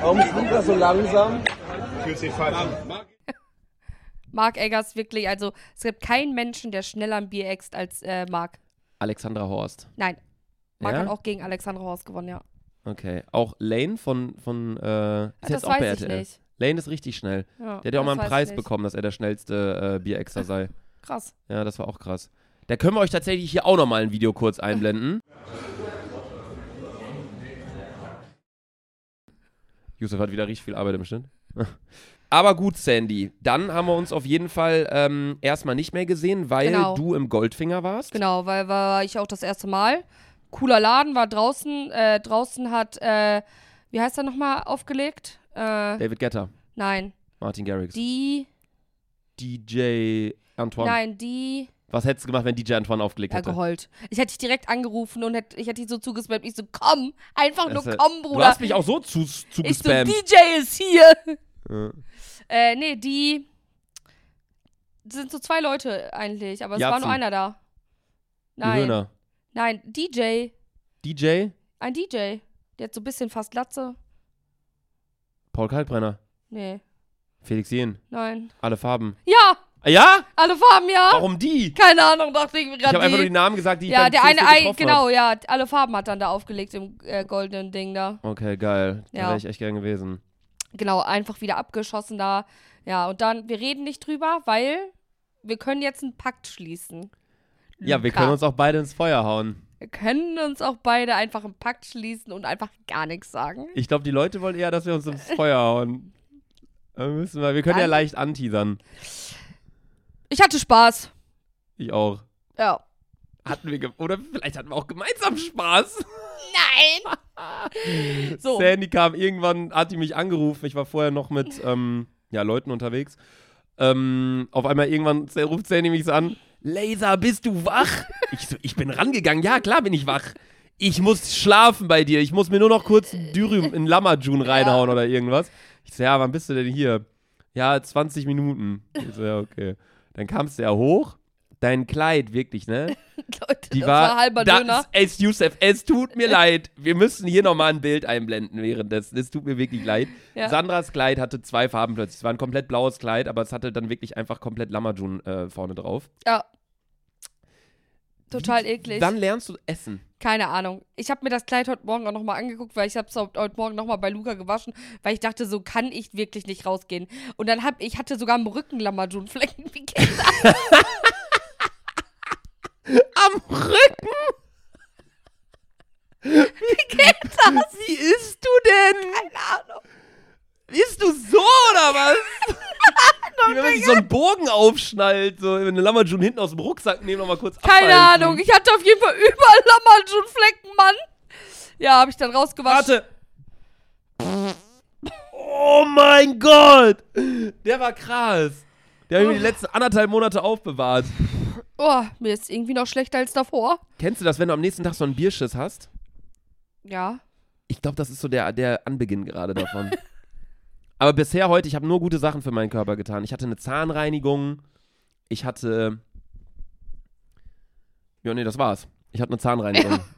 Warum fliegt das so langsam? Fühlt sich falsch an. Marc Eggers wirklich, also es gibt keinen Menschen, der schneller ein Bier äxt als äh, Marc. Alexandra Horst. Nein. Marc Ja? hat auch gegen Alexandra Horst gewonnen, ja. Okay. Auch Lane von, von äh, ist das jetzt auch bei RTL. nicht. Lane ist richtig schnell. Ja, Der hat ja auch mal einen Preis bekommen, dass er der schnellste äh, Bierexer sei. Krass. Ja, das war auch krass. Da können wir euch tatsächlich hier auch nochmal ein Video kurz einblenden. Yusuf hat wieder richtig viel Arbeit im Schnitt. Aber gut, Sandy. Dann haben wir uns auf jeden Fall ähm, erstmal nicht mehr gesehen, weil Genau. du im Goldfinger warst. Genau, weil war ich auch das erste Mal. Cooler Laden, war draußen. Äh, draußen hat, äh, wie heißt er nochmal, aufgelegt? Äh, David Getter, nein. Martin Garrix, Die, DJ Antoine. nein, die, Was hättest du gemacht, wenn DJ Antoine aufgelegt ja, hätte? geheult. Ich hätte dich direkt angerufen und hätte, ich hätte dich so zugespammt. Ich so, komm, einfach nur Das komm, Du Bruder. hast mich auch so zu, ich so, zugespammt. DJ ist hier. Ja. Äh, nee, die sind so zwei Leute eigentlich, aber es war Jatzen. nur einer da. Nein, Höhner. nein, DJ, DJ ein DJ. Der hat so ein bisschen fast Latze. Paul Kalkbrenner. Nee, Felix Jen. nein. Alle Farben. Ja, Ah, ja? alle Farben, ja. Warum die? Keine Ahnung, dachte ich mir Ich gerade. habe einfach nur die Namen gesagt, die ich ja, der eine, ein, genau, ja, alle Farben hat dann da aufgelegt im äh, goldenen Ding da. Hab. Okay, geil. Da Ja. wäre ich echt gern gewesen. Genau, einfach wieder abgeschossen da. Ja, und dann, wir reden nicht drüber, weil wir können jetzt einen Pakt schließen. Ja, wir Luca. können uns auch beide ins Feuer hauen. Wir können uns auch beide einfach einen Pakt schließen und einfach gar nichts sagen. Ich glaube, die Leute wollen eher, dass wir uns ins Feuer hauen. Da müssen wir, wir können ja An- leicht anteasern. Ich hatte Spaß. Ich auch. Ja. Hatten wir, oder vielleicht hatten wir auch gemeinsam Spaß. Nein! so. Sandy kam irgendwann, hat die mich angerufen. Ich war vorher noch mit ähm, ja, Leuten unterwegs. Ähm, auf einmal irgendwann ruft Sandy mich so an: Laser, bist du wach? ich so, ich bin rangegangen. Ja, klar bin ich wach. Ich muss schlafen bei dir. Ich muss mir nur noch kurz Dürüm in Lamajun reinhauen oder irgendwas. Ich so, ja, wann bist du denn hier? Ja, 20 Minuten. Ich so, ja, okay. Dann kamst du ja hoch. Dein Kleid, wirklich, ne? Leute, Die das war, war halber das, Döner. Es, Yusuf, es tut mir leid. Wir müssen hier nochmal ein Bild einblenden währenddessen. Es tut mir wirklich leid. Ja. Sandras Kleid hatte zwei Farben plötzlich. Es war ein komplett blaues Kleid, aber es hatte dann wirklich einfach komplett Lamajun äh, vorne drauf. Ja. Total eklig. Dann lernst du essen. Keine Ahnung. Ich habe mir das Kleid heute Morgen auch nochmal angeguckt, weil ich habe es heute Morgen nochmal bei Luca gewaschen, weil ich dachte, so kann ich wirklich nicht rausgehen. Und dann hab ich hatte sogar am Rücken Lamajun-Flecken. Wie geht das? Am Rücken? Wie geht das? Wie isst du denn? Keine Ahnung. Isst du so oder was? Wie wenn man sich so einen Bogen aufschnallt, so wenn eine Lamajun hinten aus dem Rucksack nehmen, noch mal kurz Keine abhalten. Ahnung. Ich hatte auf jeden Fall überall Lamajun-Flecken, Mann. Ja, habe ich dann rausgewaschen. Warte. Oh mein Gott. Der war krass. Der habe ich mir die letzten anderthalb Monate aufbewahrt. Oh, mir ist irgendwie noch schlechter als davor. Kennst du das, wenn du am nächsten Tag so einen Bierschiss hast? Ja. Ich glaube, das ist so der, der Anbeginn gerade davon. Aber bisher heute, ich habe nur gute Sachen für meinen Körper getan. Ich hatte eine Zahnreinigung. Ich hatte. Ja, nee, das war's. Ich hatte eine Zahnreinigung.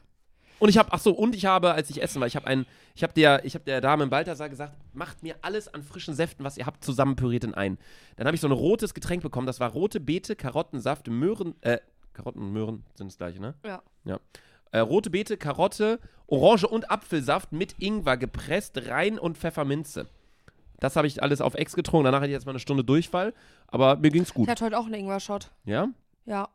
Und ich habe, ach so, und ich habe, als ich essen war, ich habe ein, ich habe der, ich habe der Dame im Balthasar gesagt, macht mir alles an frischen Säften, was ihr habt, zusammen püriert in einen. Dann habe ich so ein rotes Getränk bekommen, das war rote Beete, Karottensaft, Möhren, äh, Karotten und Möhren sind das gleiche, ne? Ja. Ja. Äh, rote Beete, Karotte, Orange und Apfelsaft mit Ingwer gepresst, rein und Pfefferminze. Das habe ich alles auf Ex getrunken. Danach hatte ich jetzt mal eine Stunde Durchfall, aber mir ging's Ich gut. hatte heute auch einen Ingwer-Shot. Ja? Ja.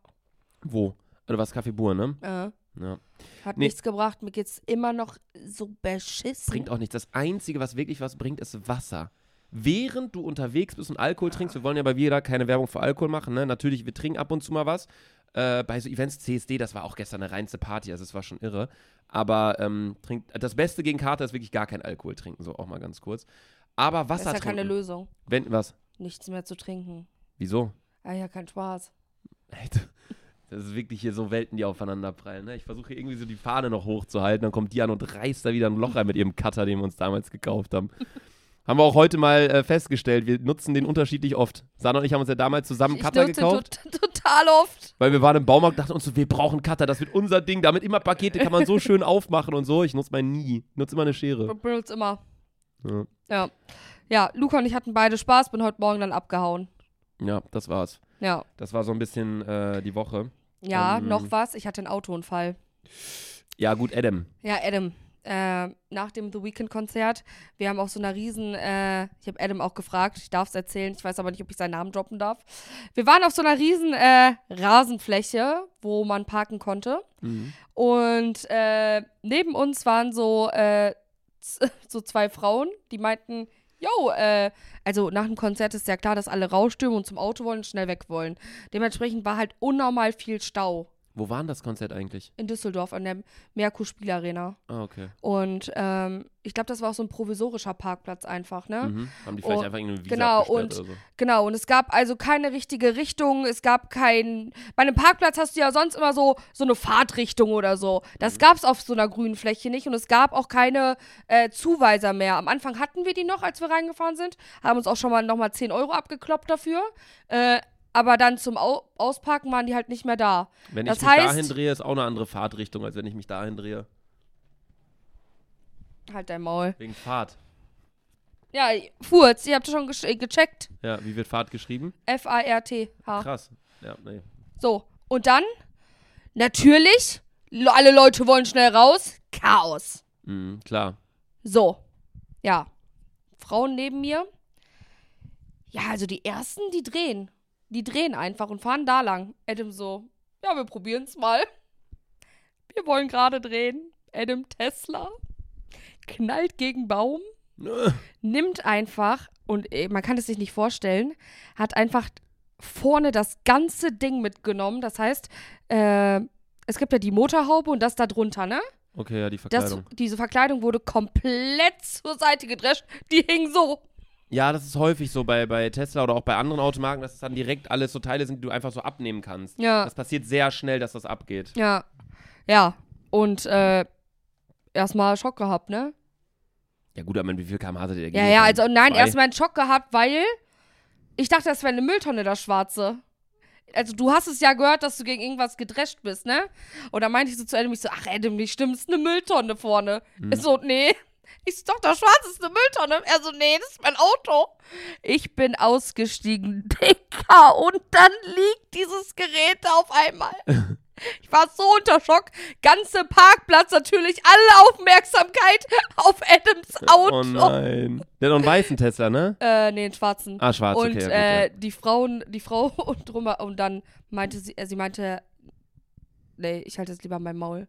Wo? Du warst Kaffee Bur, ne? Äh, Ja. hat Nee. nichts gebracht. Mir geht's immer noch so beschissen. Bringt auch nichts. Das Einzige, was wirklich was bringt, ist Wasser. Während du unterwegs bist und Alkohol trinkst, wir wollen ja bei Vida keine Werbung für Alkohol machen, ne? Natürlich, wir trinken ab und zu mal was. Äh, bei so Events, CSD, das war auch gestern eine reinste Party, also es war schon irre. Aber ähm, trinkt, das Beste gegen Kater ist wirklich gar kein Alkohol trinken, so auch mal ganz kurz. Aber das Wasser ist ja keine trinken. Lösung. Wenn, was? Nichts mehr zu trinken. Wieso? Ah ja, kein Spaß. Alter, Das ist wirklich hier so Welten, die aufeinander prallen. Ne? Ich versuche hier irgendwie so die Fahne noch hochzuhalten, dann kommt die an und reißt da wieder ein Loch rein mit ihrem Cutter, den wir uns damals gekauft haben. haben wir auch heute mal äh, festgestellt, wir nutzen den unterschiedlich oft. Sana und ich haben uns ja damals zusammen ich Cutter gekauft, tot- total oft. weil wir waren im Baumarkt, dachten uns so, wir brauchen Cutter, das wird unser Ding, damit immer Pakete kann man so schön aufmachen und so. Ich nutze meinen nie, ich nutze immer eine Schere. Benutze immer. Ja. Ja. Ja, Luca und ich hatten beide Spaß, bin heute Morgen dann abgehauen. ja, das war's. Ja. Das war so ein bisschen äh, die Woche. Ja, Ähm. noch was. Ich hatte einen Autounfall. Ja, gut, Adam. Ja, Adam. Äh, nach dem The Weeknd-Konzert. Wir haben auf so einer riesen, äh, ich habe Adam auch gefragt, ich darf es erzählen, ich weiß aber nicht, ob ich seinen Namen droppen darf. Wir waren auf so einer riesen äh, Rasenfläche, wo man parken konnte. Mhm. Und äh, neben uns waren so, äh, so zwei Frauen, die meinten, yo, äh, also nach dem Konzert ist ja klar, dass alle rausstürmen und zum Auto wollen und schnell weg wollen. Dementsprechend war halt unnormal viel Stau Wo war denn das Konzert eigentlich? in Düsseldorf an der Merkur Spielarena. Ah, okay. Und ähm, ich glaube, das war auch so ein provisorischer Parkplatz einfach, ne? Mhm. Haben die vielleicht Oh, einfach irgendeine Visa genau, und- oder so. Genau, und es gab also keine richtige Richtung, es gab kein. Bei einem Parkplatz hast du ja sonst immer so, so eine Fahrtrichtung oder so. Das gab es auf so einer grünen Fläche nicht und es gab auch keine äh, Zuweiser mehr. Am Anfang hatten wir die noch, als wir reingefahren sind, haben uns auch schon mal nochmal 10 Euro abgekloppt dafür. Äh, aber dann zum Au Ausparken waren die halt nicht mehr da. Wenn Das ich mich heißt- dahin drehe, ist auch eine andere Fahrtrichtung, als wenn ich mich dahin drehe. Halt dein Maul. Wegen Fahrt. Ja, Furz, ihr habt schon äh, gecheckt. Ja, wie wird Fahrt geschrieben? F-A-R-T-H. Krass. Ja, nee. So, und dann, natürlich, le- alle Leute wollen schnell raus. Chaos. Mhm, klar. So, ja. Frauen neben mir. Ja, also die ersten, die drehen. Die drehen einfach und fahren da lang. Adam so, ja, wir probieren's mal. Wir wollen gerade drehen. Adam Tesla knallt gegen Baum, nimmt einfach, und äh, man kann es sich nicht vorstellen, hat einfach vorne das ganze Ding mitgenommen. Das heißt, äh, es gibt ja die Motorhaube und das da drunter, ne? Okay, ja, die Das, Verkleidung. diese Verkleidung wurde komplett zur Seite gedrescht. Die hing so. Ja, das ist häufig so bei, bei Tesla oder auch bei anderen Automarken, dass es dann direkt alles so Teile sind, die du einfach so abnehmen kannst. Ja. Das passiert sehr schnell, dass das abgeht. Ja. Ja. Und äh, erstmal Schock gehabt, ne? Ja, gut, aber wie viel kmh hattet ihr Ja, ja, also nein, Zwei? erstmal einen Schock gehabt, weil ich dachte, das wäre eine Mülltonne, das Schwarze. Also du hast es ja gehört, dass du gegen irgendwas gedrescht bist, ne? Und dann meinte ich so zu Adam, ich so, ach Adam, nicht stimmt, ist eine Mülltonne vorne. Hm. So, nee. Ich so, doch, das Schwarze ist eine Mülltonne. Er so, nee, das ist mein Auto. Ich bin ausgestiegen, Dicker, und dann liegt dieses Gerät da auf einmal. Ich war so unter Schock. Ganze Parkplatz natürlich, alle Aufmerksamkeit auf Adams Auto. Oh nein. Der hat noch einen weißen Tesla, ne? Äh, nee, einen schwarzen. Ah, schwarz, und okay. Ja, gut, äh, ja. die Frauen, die Frau und drüber, und dann meinte sie, äh, sie meinte, Nee, ich halte es lieber in meinem Maul.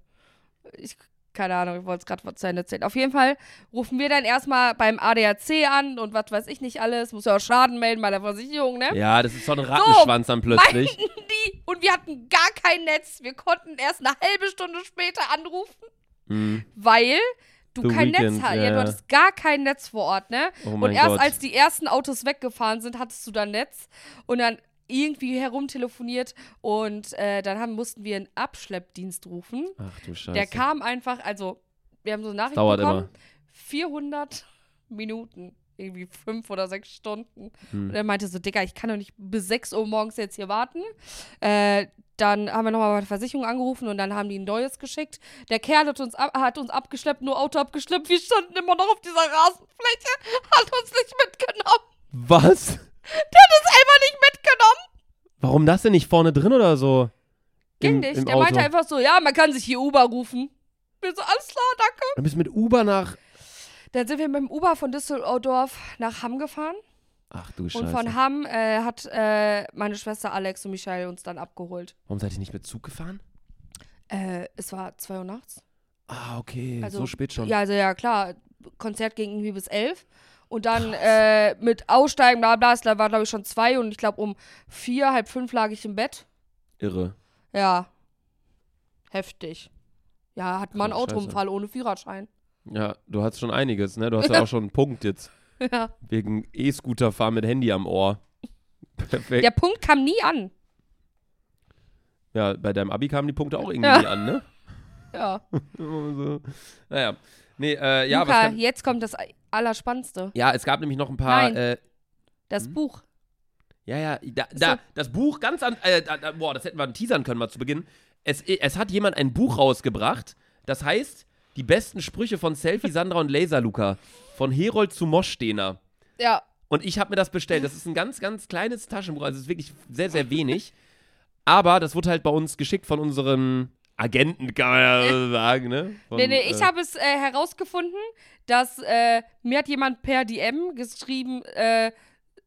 Ich, keine Ahnung, ich wollte es gerade zu Ende erzählen. Auf jeden Fall rufen wir dann erstmal beim ADAC an und was weiß ich nicht alles. Muss ja auch Schaden melden bei der Versicherung, ne? Ja, das ist so ein Rattenschwanz dann plötzlich. Die. Und wir hatten gar kein Netz. Wir konnten erst eine halbe Stunde später anrufen, Hm. weil du The kein Weeknd, Netz hattest. ja, Ja, du hattest gar kein Netz vor Ort, ne? Oh und erst Gott. als die ersten Autos weggefahren sind, hattest du dann Netz und dann irgendwie herumtelefoniert und äh, dann haben, mussten wir einen Abschleppdienst rufen. Ach du Scheiße. Der kam einfach, also wir haben so eine Nachricht dauert bekommen, immer. 400 Minuten, irgendwie fünf oder sechs Stunden. Hm. Und er meinte so, Digga, ich kann doch nicht bis 6 Uhr morgens jetzt hier warten. Äh, dann haben wir nochmal bei der Versicherung angerufen und dann haben die ein neues geschickt. Der Kerl hat uns, ab, hat uns abgeschleppt, nur Auto abgeschleppt. Wir standen immer noch auf dieser Rasenfläche, hat uns nicht mitgenommen. Was? Der hat uns einfach nicht mitgenommen. Warum das denn nicht vorne drin oder so? Ging Im- nicht. im Der meinte Auto? einfach so, ja, man kann sich hier Uber rufen. Wir so, alles klar, danke. Dann bist du mit Uber nach. Dann sind wir mit dem Uber von Düsseldorf nach Hamm gefahren. Ach du Scheiße. Und von Hamm äh, hat äh, meine Schwester Alex und Michelle uns dann abgeholt. Warum seid ihr nicht mit Zug gefahren? Äh, es war 2 Uhr nachts. Ah, okay. Also, so spät schon. Ja, also ja, klar. Konzert ging irgendwie bis 11. Und dann äh, mit Aussteigen, bla bla, es war glaube ich schon zwei und ich glaube um vier, halb fünf lag ich im Bett. Irre. Ja. Heftig. Ja, hat man Krass, Autounfall ohne Führerschein. Ja, du hast schon einiges, ne? Du hast ja auch schon einen Punkt jetzt. ja. Wegen E-Scooter fahren mit Handy am Ohr. Perfekt. Der Punkt kam nie an. Ja, bei deinem Abi kamen die Punkte auch irgendwie Ja. nie an, ne? Ja. so. Naja. Nee, äh, ja, was Luca, kann, jetzt kommt das Allerspannendste. ja, es gab nämlich noch ein paar. Nein. Äh, Das Hm? Buch. ja, ja, da, da, das Buch ganz an. Äh, da, boah, das hätten wir teasern können mal zu Beginn. Es, es hat jemand ein Buch rausgebracht, das heißt Die besten Sprüche von Selfie Sandra und Laser Luca. Von Herold zu Moschstener. Ja. Und ich habe mir das bestellt. Das ist ein ganz, ganz kleines Taschenbuch. Also es ist wirklich sehr, sehr wenig. Aber das wurde halt bei uns geschickt von unserem Agenten, kann man ja sagen, ne? Von, Nee, nee, ich äh, habe es äh, herausgefunden, dass äh, mir hat jemand per DM geschrieben, äh,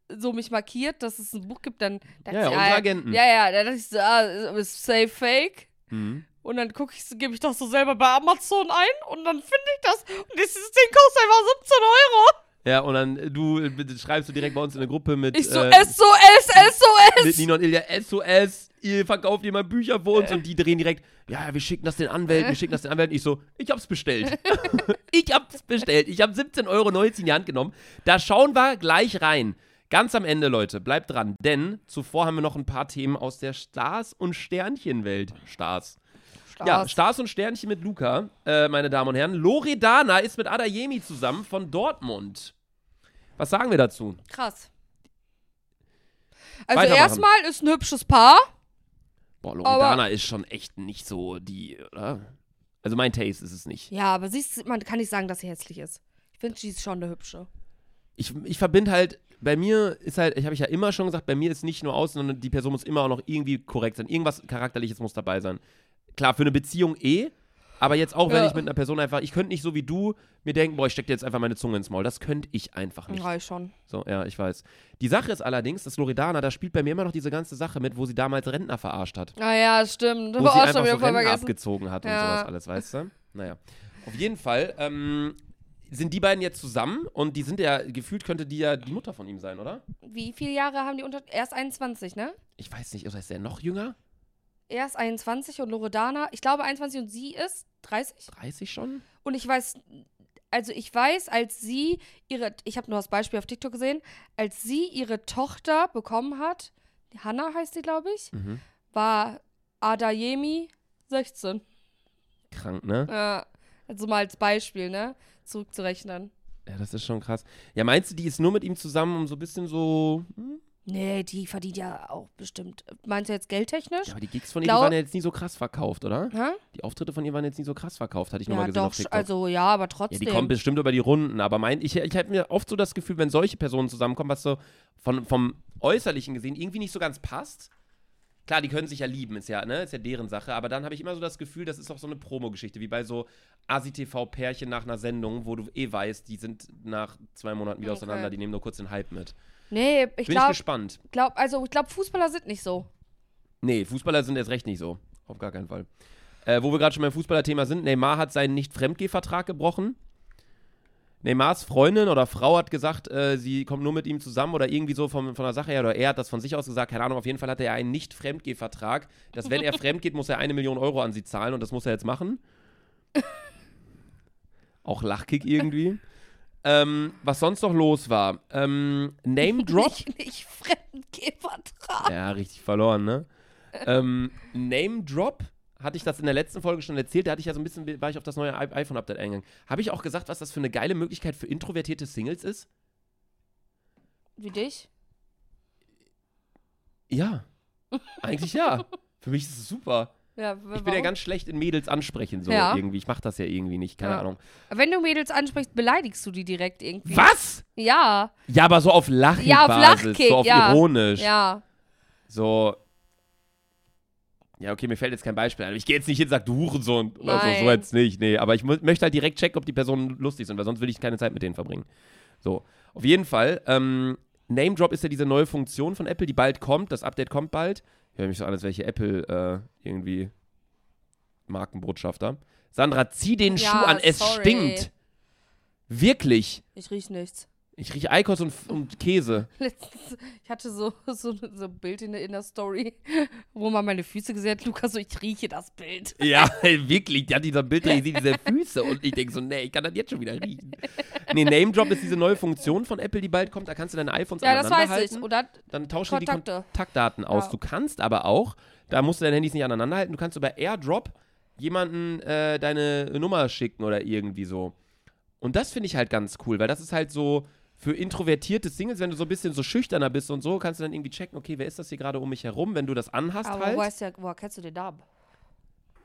so mich markiert, dass es ein Buch gibt, dann dachte Ja, ja, ich, unsere ah, Agenten. Ja, ja, dann dachte ich so, ah, ist safe fake. Mhm. Und dann gucke ich, gebe ich das so selber bei Amazon ein und dann finde ich das. Und dieses Ding kostet einfach 17 Euro. Ja, und dann äh, du äh, schreibst du direkt bei uns in eine Gruppe mit, Ich so, äh, SOS, mit SOS. Nina und Ilja SOS, ihr verkauft jemand Bücher für uns und die drehen direkt, ja, wir schicken das den Anwälten, wir schicken das den Anwälten. Ich so, ich hab's bestellt. ich hab's bestellt. Ich hab 17,90 Euro in die Hand genommen. Da schauen wir gleich rein. Ganz am Ende, Leute, bleibt dran, denn zuvor haben wir noch ein paar Themen aus der Stars- und Sternchenwelt. Stars. Ja, Stars und Sternchen mit Luca, äh, meine Damen und Herren. Loredana ist mit Adayemi zusammen von Dortmund. Was sagen wir dazu? Krass. Also erstmal ist ein hübsches Paar. Boah, Loredana ist schon echt nicht so die, oder? Also mein Taste ist es nicht. Ja, aber siehst du, man kann nicht sagen, dass sie hässlich ist. Ich finde, sie ist schon eine hübsche. Ich, ich verbinde halt, bei mir ist halt, ich habe ich ja immer schon gesagt, bei mir ist nicht nur aus, sondern die Person muss immer auch noch irgendwie korrekt sein. Irgendwas Charakterliches muss dabei sein. Klar, für eine Beziehung eh, aber jetzt auch, wenn Ja. ich mit einer Person einfach, ich könnte nicht so wie du mir denken, boah, ich stecke dir jetzt einfach meine Zunge ins Maul. Das könnte ich einfach nicht. Ja, ich schon. So, ja, ich weiß. Die Sache ist allerdings, dass Loredana, da spielt bei mir immer noch diese ganze Sache mit, wo sie damals Rentner verarscht hat. Ah ja, stimmt. Wo sie auch einfach schon so Rentner vergessen. abgezogen hat und Ja. sowas alles, weißt du? Naja. Auf jeden Fall ähm, sind die beiden jetzt zusammen und die sind ja, gefühlt könnte die ja die Mutter von ihm sein, oder? Wie viele Jahre haben die unter. Erst 21, ne? Ich weiß nicht, oder ist der noch jünger? Erst 21 und Loredana, ich glaube 21 und sie ist 30. 30 schon? Und ich weiß, also ich weiß, als sie ihre, ich habe nur das Beispiel auf TikTok gesehen, als sie ihre Tochter bekommen hat, Hannah heißt sie, glaube ich, Mhm. war Adayemi 16. Krank, ne? Ja, also mal als Beispiel, ne? Zurückzurechnen. Ja, das ist schon krass. Ja, meinst du, die ist nur mit ihm zusammen, um so ein bisschen so. Hm? Nee, die verdient ja auch bestimmt. Meinst du jetzt geldtechnisch? Ja, aber die Gigs von ihr, Glaub- waren ja jetzt nie so krass verkauft, oder? Hä? Die Auftritte von ihr waren jetzt nie so krass verkauft, hatte ich Ja, mal gesehen doch, auf TikTok. also ja, aber Ja, trotzdem. die kommen bestimmt über die Runden, aber mein, ich, ich habe mir oft so das Gefühl, wenn solche Personen zusammenkommen, was so von, vom Äußerlichen gesehen irgendwie nicht so ganz passt. Klar, die können sich ja lieben, ist ja, ne, ist ja deren Sache, aber dann habe ich immer so das Gefühl, das ist auch so eine Promo-Geschichte, wie bei so ASI-TV-Pärchen nach einer Sendung, wo du eh weißt, die sind nach zwei Monaten wieder Okay. auseinander, die nehmen nur kurz den Hype mit. Nee, ich Bin ich glaube, gespannt. glaub, also ich glaube, Fußballer sind nicht so. Nee, Fußballer sind erst recht nicht so. auf gar keinen Fall. Äh, wo wir gerade schon beim Fußballerthema sind, Neymar hat seinen Nicht-Fremdgeh-Vertrag gebrochen. Neymars Freundin oder Frau hat gesagt, äh, sie kommt nur mit ihm zusammen oder irgendwie so von, von der Sache her, oder er hat das von sich aus gesagt, keine Ahnung, auf jeden Fall hatte er einen Nicht-Fremdgeh-Vertrag, dass wenn er fremd geht, muss er eine Million Euro an sie zahlen und das muss er jetzt machen. Auch Lachkick irgendwie. Ähm, was sonst noch los war, ähm, Name Drop. Nicht, nicht Fremdgehvertrag. Ja, richtig verloren, ne? ähm, Name Drop hatte ich das in der letzten Folge schon erzählt, da hatte ich ja so ein bisschen, war ich auf das neue iPhone-Update eingegangen. Habe ich auch gesagt, was das für eine geile Möglichkeit für introvertierte Singles ist? Wie dich? Ja. Eigentlich ja. Für mich ist es super. Ja, Ich bin ja ganz schlecht in Mädels ansprechen, so Ja. irgendwie. Ich mache das ja irgendwie nicht, keine Ja. Ahnung. Wenn du Mädels ansprichst, beleidigst du die direkt irgendwie. Was? Ja, Ja, aber so auf Lachkick, Ja, auf Basis, Lachkick, so auf ironisch. ja. So. Ja, okay, mir fällt jetzt kein Beispiel ein. Ich gehe jetzt nicht hin und sage, du Hurensohn oder so, so Nein. jetzt nicht. Nee, aber ich möchte halt direkt checken, ob die Personen lustig sind, weil sonst will ich keine Zeit mit denen verbringen. So, auf jeden Fall. Ähm, Name Drop ist ja diese neue Funktion von Apple, die bald kommt. Das Update kommt bald. Ich höre mich so an, als welche Apple äh, irgendwie Markenbotschafter. Sandra, zieh den Ja, Schuh an, es sorry. stinkt. Wirklich. Ich riech nichts. Ich rieche Eikos und, und Käse. Letztens, ich hatte so, so, so ein Bild in der, in der Story, wo man meine Füße gesehen hat. Lukas, so, ich rieche das Bild. Ja, wirklich. Die hat dieser Bild, ich sehe diese Füße und ich denke so, nee, ich kann das jetzt schon wieder riechen. Nee, Name Drop ist diese neue Funktion von Apple, die bald kommt. Da kannst du deine iPhones Ja, das aneinander weiß ich. halten. Oder Dann tauschen die die Kontakte. Kontaktdaten aus. Ja. Du kannst aber auch, da musst du deine Handys nicht aneinander halten, du kannst über AirDrop jemanden äh, deine Nummer schicken oder irgendwie so. Und das finde ich halt ganz cool, weil das ist halt so für introvertierte Singles, wenn du so ein bisschen so schüchterner bist und so, kannst du dann irgendwie checken, okay, wer ist das hier gerade um mich herum, wenn du das anhast aber halt. wo weißt du ja, woher kennst du den Namen?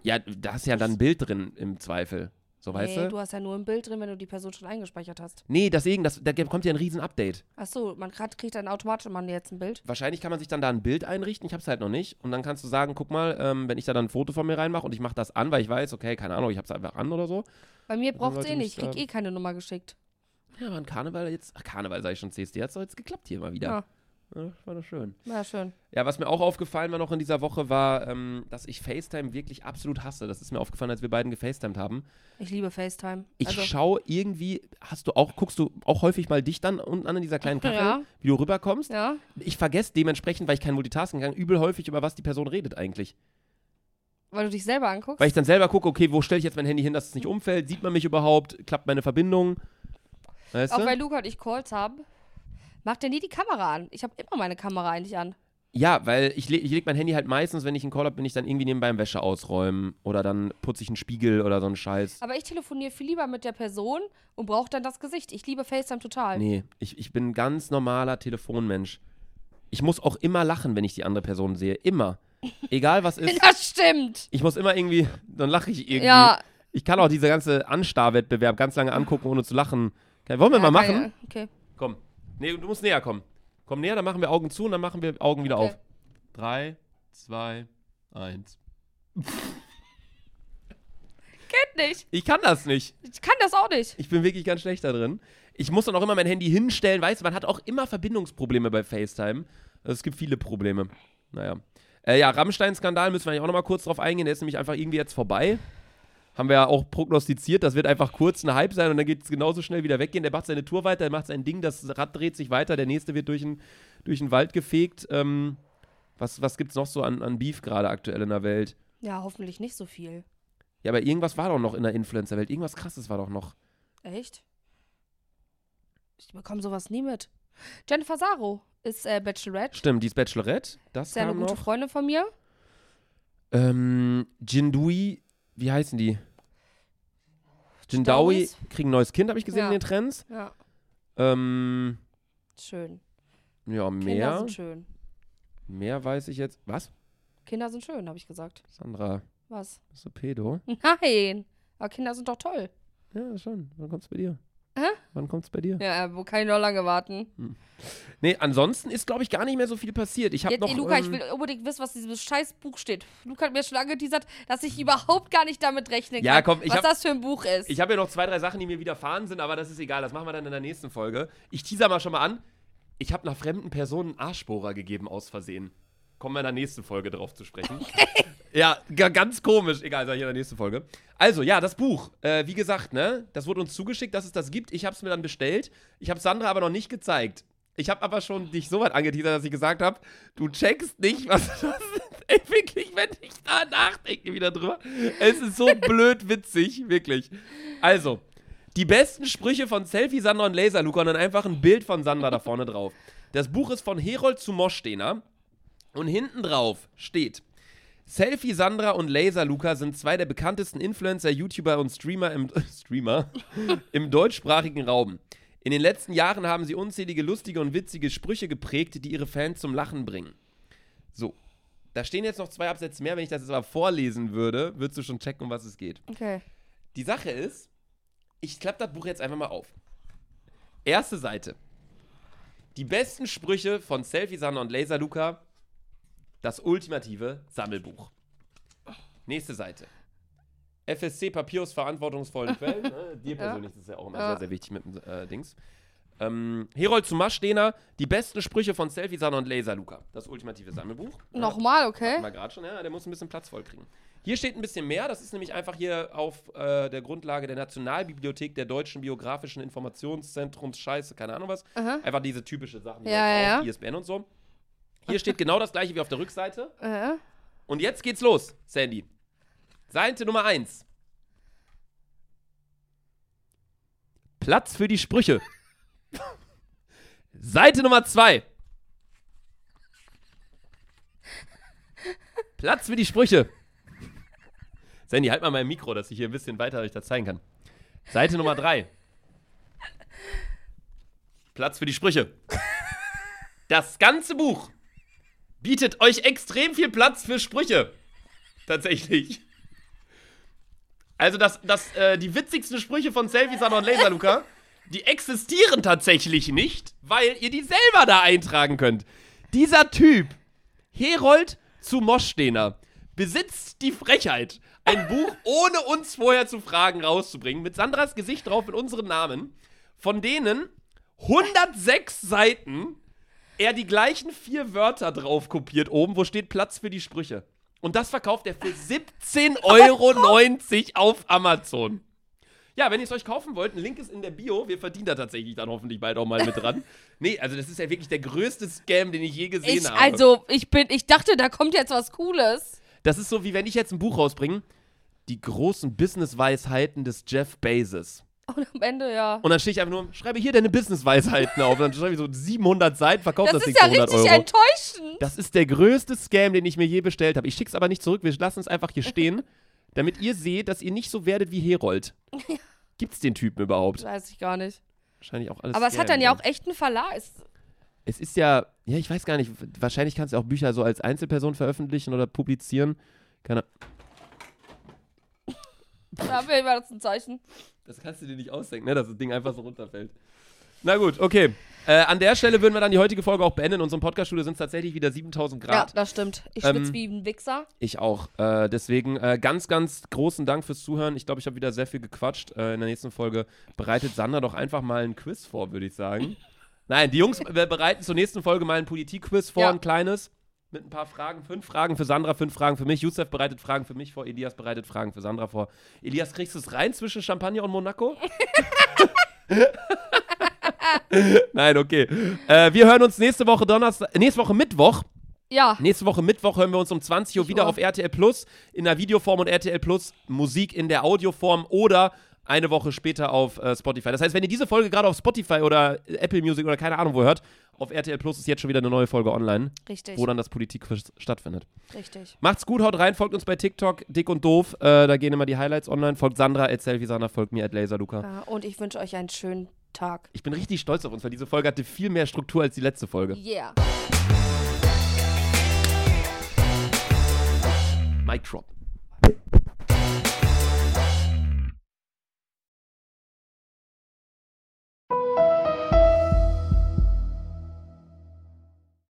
Ja, da hast ja dann ein Bild drin im Zweifel. So, weißt nee, du? du hast ja nur ein Bild drin, wenn du die Person schon eingespeichert hast. Nee, deswegen, das, da kommt ja ein riesen Update. Achso, man grad, kriegt dann automatisch mal jetzt ein Bild. Wahrscheinlich kann man sich dann da ein Bild einrichten, ich hab's halt noch nicht. Und dann kannst du sagen, guck mal, ähm, wenn ich da dann ein Foto von mir reinmache und ich mache das an, weil ich weiß, okay, keine Ahnung, ich hab's einfach an oder so. Bei mir dann braucht es sollte eh nicht. Ich krieg eh keine Nummer geschickt. Ja, aber ein Karneval jetzt, ach, Karneval sag ich schon, CSD hat's doch jetzt geklappt hier mal wieder. Ja. Ja, war doch schön. Na schön. Ja, was mir auch aufgefallen war noch in dieser Woche, war, ähm, dass ich FaceTime wirklich absolut hasse. Das ist mir aufgefallen, als wir beiden gefacetimed haben. Ich liebe FaceTime. Ich also, schaue irgendwie, hast du auch, guckst du auch häufig mal dich dann unten an in dieser kleinen Kachel, Ja. wie du rüberkommst? ja. Ich vergesse dementsprechend, weil ich kein Multitasking kann, übel häufig, über was die Person redet eigentlich. Weil du dich selber anguckst. Weil ich dann selber gucke, okay, wo stelle ich jetzt mein Handy hin, dass es nicht umfällt? Sieht man mich überhaupt? Klappt meine Verbindung? Weißt Auch du? weil Luca und ich Calls haben, macht er nie die Kamera an. Ich habe immer meine Kamera eigentlich an. Ja, weil ich, le ich lege mein Handy halt meistens, wenn ich einen Call habe, bin ich dann irgendwie nebenbei im Wäsche ausräumen oder dann putze ich einen Spiegel oder so einen Scheiß. Aber ich telefoniere viel lieber mit der Person und brauche dann das Gesicht. Ich liebe FaceTime total. Nee, ich, ich bin ein ganz normaler Telefonmensch. Ich muss auch immer lachen, wenn ich die andere Person sehe. Immer. Egal was ist. Das stimmt. Ich muss immer irgendwie, dann lache ich irgendwie. Ja. Ich kann auch diese ganze Anstarrwettbewerb ganz lange angucken, ohne zu lachen. Okay, wollen wir ja, mal machen? ja. Okay. Komm. Nee, du musst näher kommen. Komm näher, dann machen wir Augen zu und dann machen wir Augen wieder Okay. auf. Drei, zwei, eins. Geht nicht. Ich kann das nicht. Ich kann das auch nicht. Ich bin wirklich ganz schlecht da drin. Ich muss dann auch immer mein Handy hinstellen. Weißt du, man hat auch immer Verbindungsprobleme bei FaceTime. Also es gibt viele Probleme. Naja. Äh, ja, Rammstein-Skandal müssen wir eigentlich auch nochmal kurz drauf eingehen. Der ist nämlich einfach irgendwie jetzt vorbei. Haben wir ja auch prognostiziert. Das wird einfach kurz ein Hype sein und dann geht es genauso schnell wieder weggehen. Der macht seine Tour weiter, der macht sein Ding, das Rad dreht sich weiter. Der nächste wird durch den, durch den Wald gefegt. Ähm, was was gibt es noch so an, an Beef gerade aktuell in der Welt? Ja, hoffentlich nicht so viel. Ja, aber irgendwas war doch noch in der Influencer-Welt. Irgendwas krasses war doch noch. Echt? Ich bekomme sowas nie mit. Jennifer Saro ist äh, Bachelorette. Stimmt, die ist Bachelorette. Das Ist ja eine gute noch. Freundin von mir. Ähm, Jindui, wie heißen die? Jindawi kriegen ein neues Kind, habe ich gesehen Ja. in den Trends. Ja, Ähm, schön. ja, Kinder mehr. sind schön. Mehr weiß ich jetzt. Was? Kinder sind schön, habe ich gesagt. Sandra, Was? bist du Pedo? Nein. Aber Kinder sind doch toll. Ja, schon. Wann kommt's bei dir? Hä? Wann kommt's bei dir? Ja, wo kann ich noch lange warten? Nee, ansonsten ist, glaube ich, gar nicht mehr so viel passiert. Ich habe noch. ey, Luca, ich ähm, will unbedingt wissen, was in diesem scheiß Buch steht. Luca hat mir schon angeteasert, dass ich überhaupt gar nicht damit rechnen Ja, kann, komm, ich was hab- das für ein Buch ist. Ich habe ja noch zwei, drei Sachen, die mir widerfahren sind, aber das ist egal. Das machen wir dann in der nächsten Folge. Ich teaser mal schon mal an. Ich habe einer fremden Person einen Arschbohrer gegeben aus Versehen. Kommen wir in der nächsten Folge drauf zu sprechen. Ja, ganz komisch. Egal, sag ich in der nächsten Folge. Also, ja, das Buch. Äh, wie gesagt, ne, das wurde uns zugeschickt, dass es das gibt. Ich habe es mir dann bestellt. Ich habe Sandra aber noch nicht gezeigt. Ich habe aber schon dich so weit angeteasert, dass ich gesagt habe, du checkst nicht, was das ist. Ey, wirklich, wenn ich da nachdenke wieder drüber. Es ist so blöd witzig, wirklich. Also, die besten Sprüche von Selfie Sandra und Laser Luca und dann einfach ein Bild von Sandra da vorne drauf. Das Buch ist von Herold zu Moschstener und hinten drauf steht Selfie Sandra und Laser Luca sind zwei der bekanntesten Influencer, YouTuber und Streamer im, Streamer, im deutschsprachigen Raum. In den letzten Jahren haben sie unzählige lustige und witzige Sprüche geprägt, die ihre Fans zum Lachen bringen. So. Da stehen jetzt noch zwei Absätze mehr. Wenn ich das jetzt aber vorlesen würde, würdest du schon checken, um was es geht. Okay. Die Sache ist, ich klappe das Buch jetzt einfach mal auf. Erste Seite. Die besten Sprüche von Selfie Sandra und Laser Luca das ultimative Sammelbuch. Nächste Seite. FSC Papier aus verantwortungsvollen Quellen. Ne? Dir persönlich ja. ist ja auch immer ja. sehr, sehr wichtig mit dem äh, Dings. Ähm, Herold zu Maschstener, die besten Sprüche von Selfie Sana und Laser Luca. Das ultimative Sammelbuch. Nochmal, okay. Mal gerade schon, ja, der muss ein bisschen Platz voll kriegen. Hier steht ein bisschen mehr, das ist nämlich einfach hier auf äh, der Grundlage der Nationalbibliothek der Deutschen Biografischen Informationszentrums, Scheiße, keine Ahnung was. Aha. Einfach diese typische Sachen, ja, ja, ja. ISBN und so. Hier steht genau das gleiche wie auf der Rückseite. Äh. Und jetzt geht's los, Sandy. Seite Nummer 1. Platz für die Sprüche. Seite Nummer 2. Platz für die Sprüche. Sandy, halt mal mein Mikro, dass ich hier ein bisschen weiter euch das zeigen kann. Seite Nummer 3. Platz für die Sprüche. Das ganze Buch bietet euch extrem viel Platz für Sprüche. Tatsächlich. Also, das, das, äh, die witzigsten Sprüche von Selfie Sana und Laser Luca, die existieren tatsächlich nicht, weil ihr die selber da eintragen könnt. Dieser Typ, Herold zu Moschstener, besitzt die Frechheit, ein Buch ohne uns vorher zu fragen rauszubringen, mit Sandras Gesicht drauf in unseren Namen, von denen 106 Seiten er die gleichen vier Wörter drauf kopiert oben, wo steht Platz für die Sprüche. Und das verkauft er für 17,90 Euro auf Amazon. Ja, wenn ihr es euch kaufen wollt, ein Link ist in der Bio. Wir verdienen da tatsächlich dann hoffentlich bald auch mal mit dran. nee, also das ist ja wirklich der größte Scam, den ich je gesehen ich, habe. Also, ich bin, ich dachte, da kommt jetzt was Cooles. Das ist so, wie wenn ich jetzt ein Buch rausbringe. Die großen Business-Weisheiten des Jeff Bezos. Und am Ende, ja. Und dann stehe ich einfach nur, schreibe hier deine Business-Weisheiten auf. Und dann schreibe ich so 700 Seiten, verkauft das, das Ding für 100 Euro. Das ist ja richtig enttäuschend. Das ist der größte Scam, den ich mir je bestellt habe. Ich schicke es aber nicht zurück. Wir lassen es einfach hier stehen, damit ihr seht, dass ihr nicht so werdet wie Herold. Gibt es den Typen überhaupt? Weiß ich gar nicht. Wahrscheinlich auch alles. Aber es hat dann ja auch echt einen Verlag. Es, es ist ja, ja, ich weiß gar nicht, wahrscheinlich kannst du auch Bücher so als Einzelperson veröffentlichen oder publizieren. Keine Ahnung. Da war das ein Zeichen. Das kannst du dir nicht ausdenken, ne? dass das Ding einfach so runterfällt. Na gut, okay. Äh, an der Stelle würden wir dann die heutige Folge auch beenden. In unserem Podcast-Studio sind es tatsächlich wieder 7000 Grad. Ja, das stimmt. Ich schwitze ähm, wie ein Wichser. Ich auch. Äh, deswegen äh, ganz, ganz großen Dank fürs Zuhören. Ich glaube, ich habe wieder sehr viel gequatscht. Äh, in der nächsten Folge bereitet Sander doch einfach mal ein Quiz vor, würde ich sagen. Nein, die Jungs bereiten zur nächsten Folge mal ein Politik-Quiz vor, ja. ein kleines mit ein paar Fragen. Fünf Fragen für Sandra, fünf Fragen für mich. Youssef bereitet Fragen für mich vor. Elias bereitet Fragen für Sandra vor. Elias, kriegst du es rein zwischen Champagner und Monaco? Nein, okay. Äh, wir hören uns nächste Woche Donnerstag, nächste Woche Mittwoch. Ja. Nächste Woche Mittwoch hören wir uns um 20 Uhr wieder auf RTL Plus in der Videoform und RTL Plus Musik in der Audioform oder eine Woche später auf äh, Spotify. Das heißt, wenn ihr diese Folge gerade auf Spotify oder Apple Music oder keine Ahnung wo hört, auf RTL Plus ist jetzt schon wieder eine neue Folge online. Richtig. Wo dann das Politikquiz stattfindet. Richtig. Macht's gut, haut rein, folgt uns bei TikTok, dick und doof. Äh, da gehen immer die Highlights online. Folgt Sandra, at Selfie Sandra, folgt mir, at Laserluca. Ja, und ich wünsche euch einen schönen Tag. Ich bin richtig stolz auf uns, weil diese Folge hatte viel mehr Struktur als die letzte Folge. Yeah. Mic drop.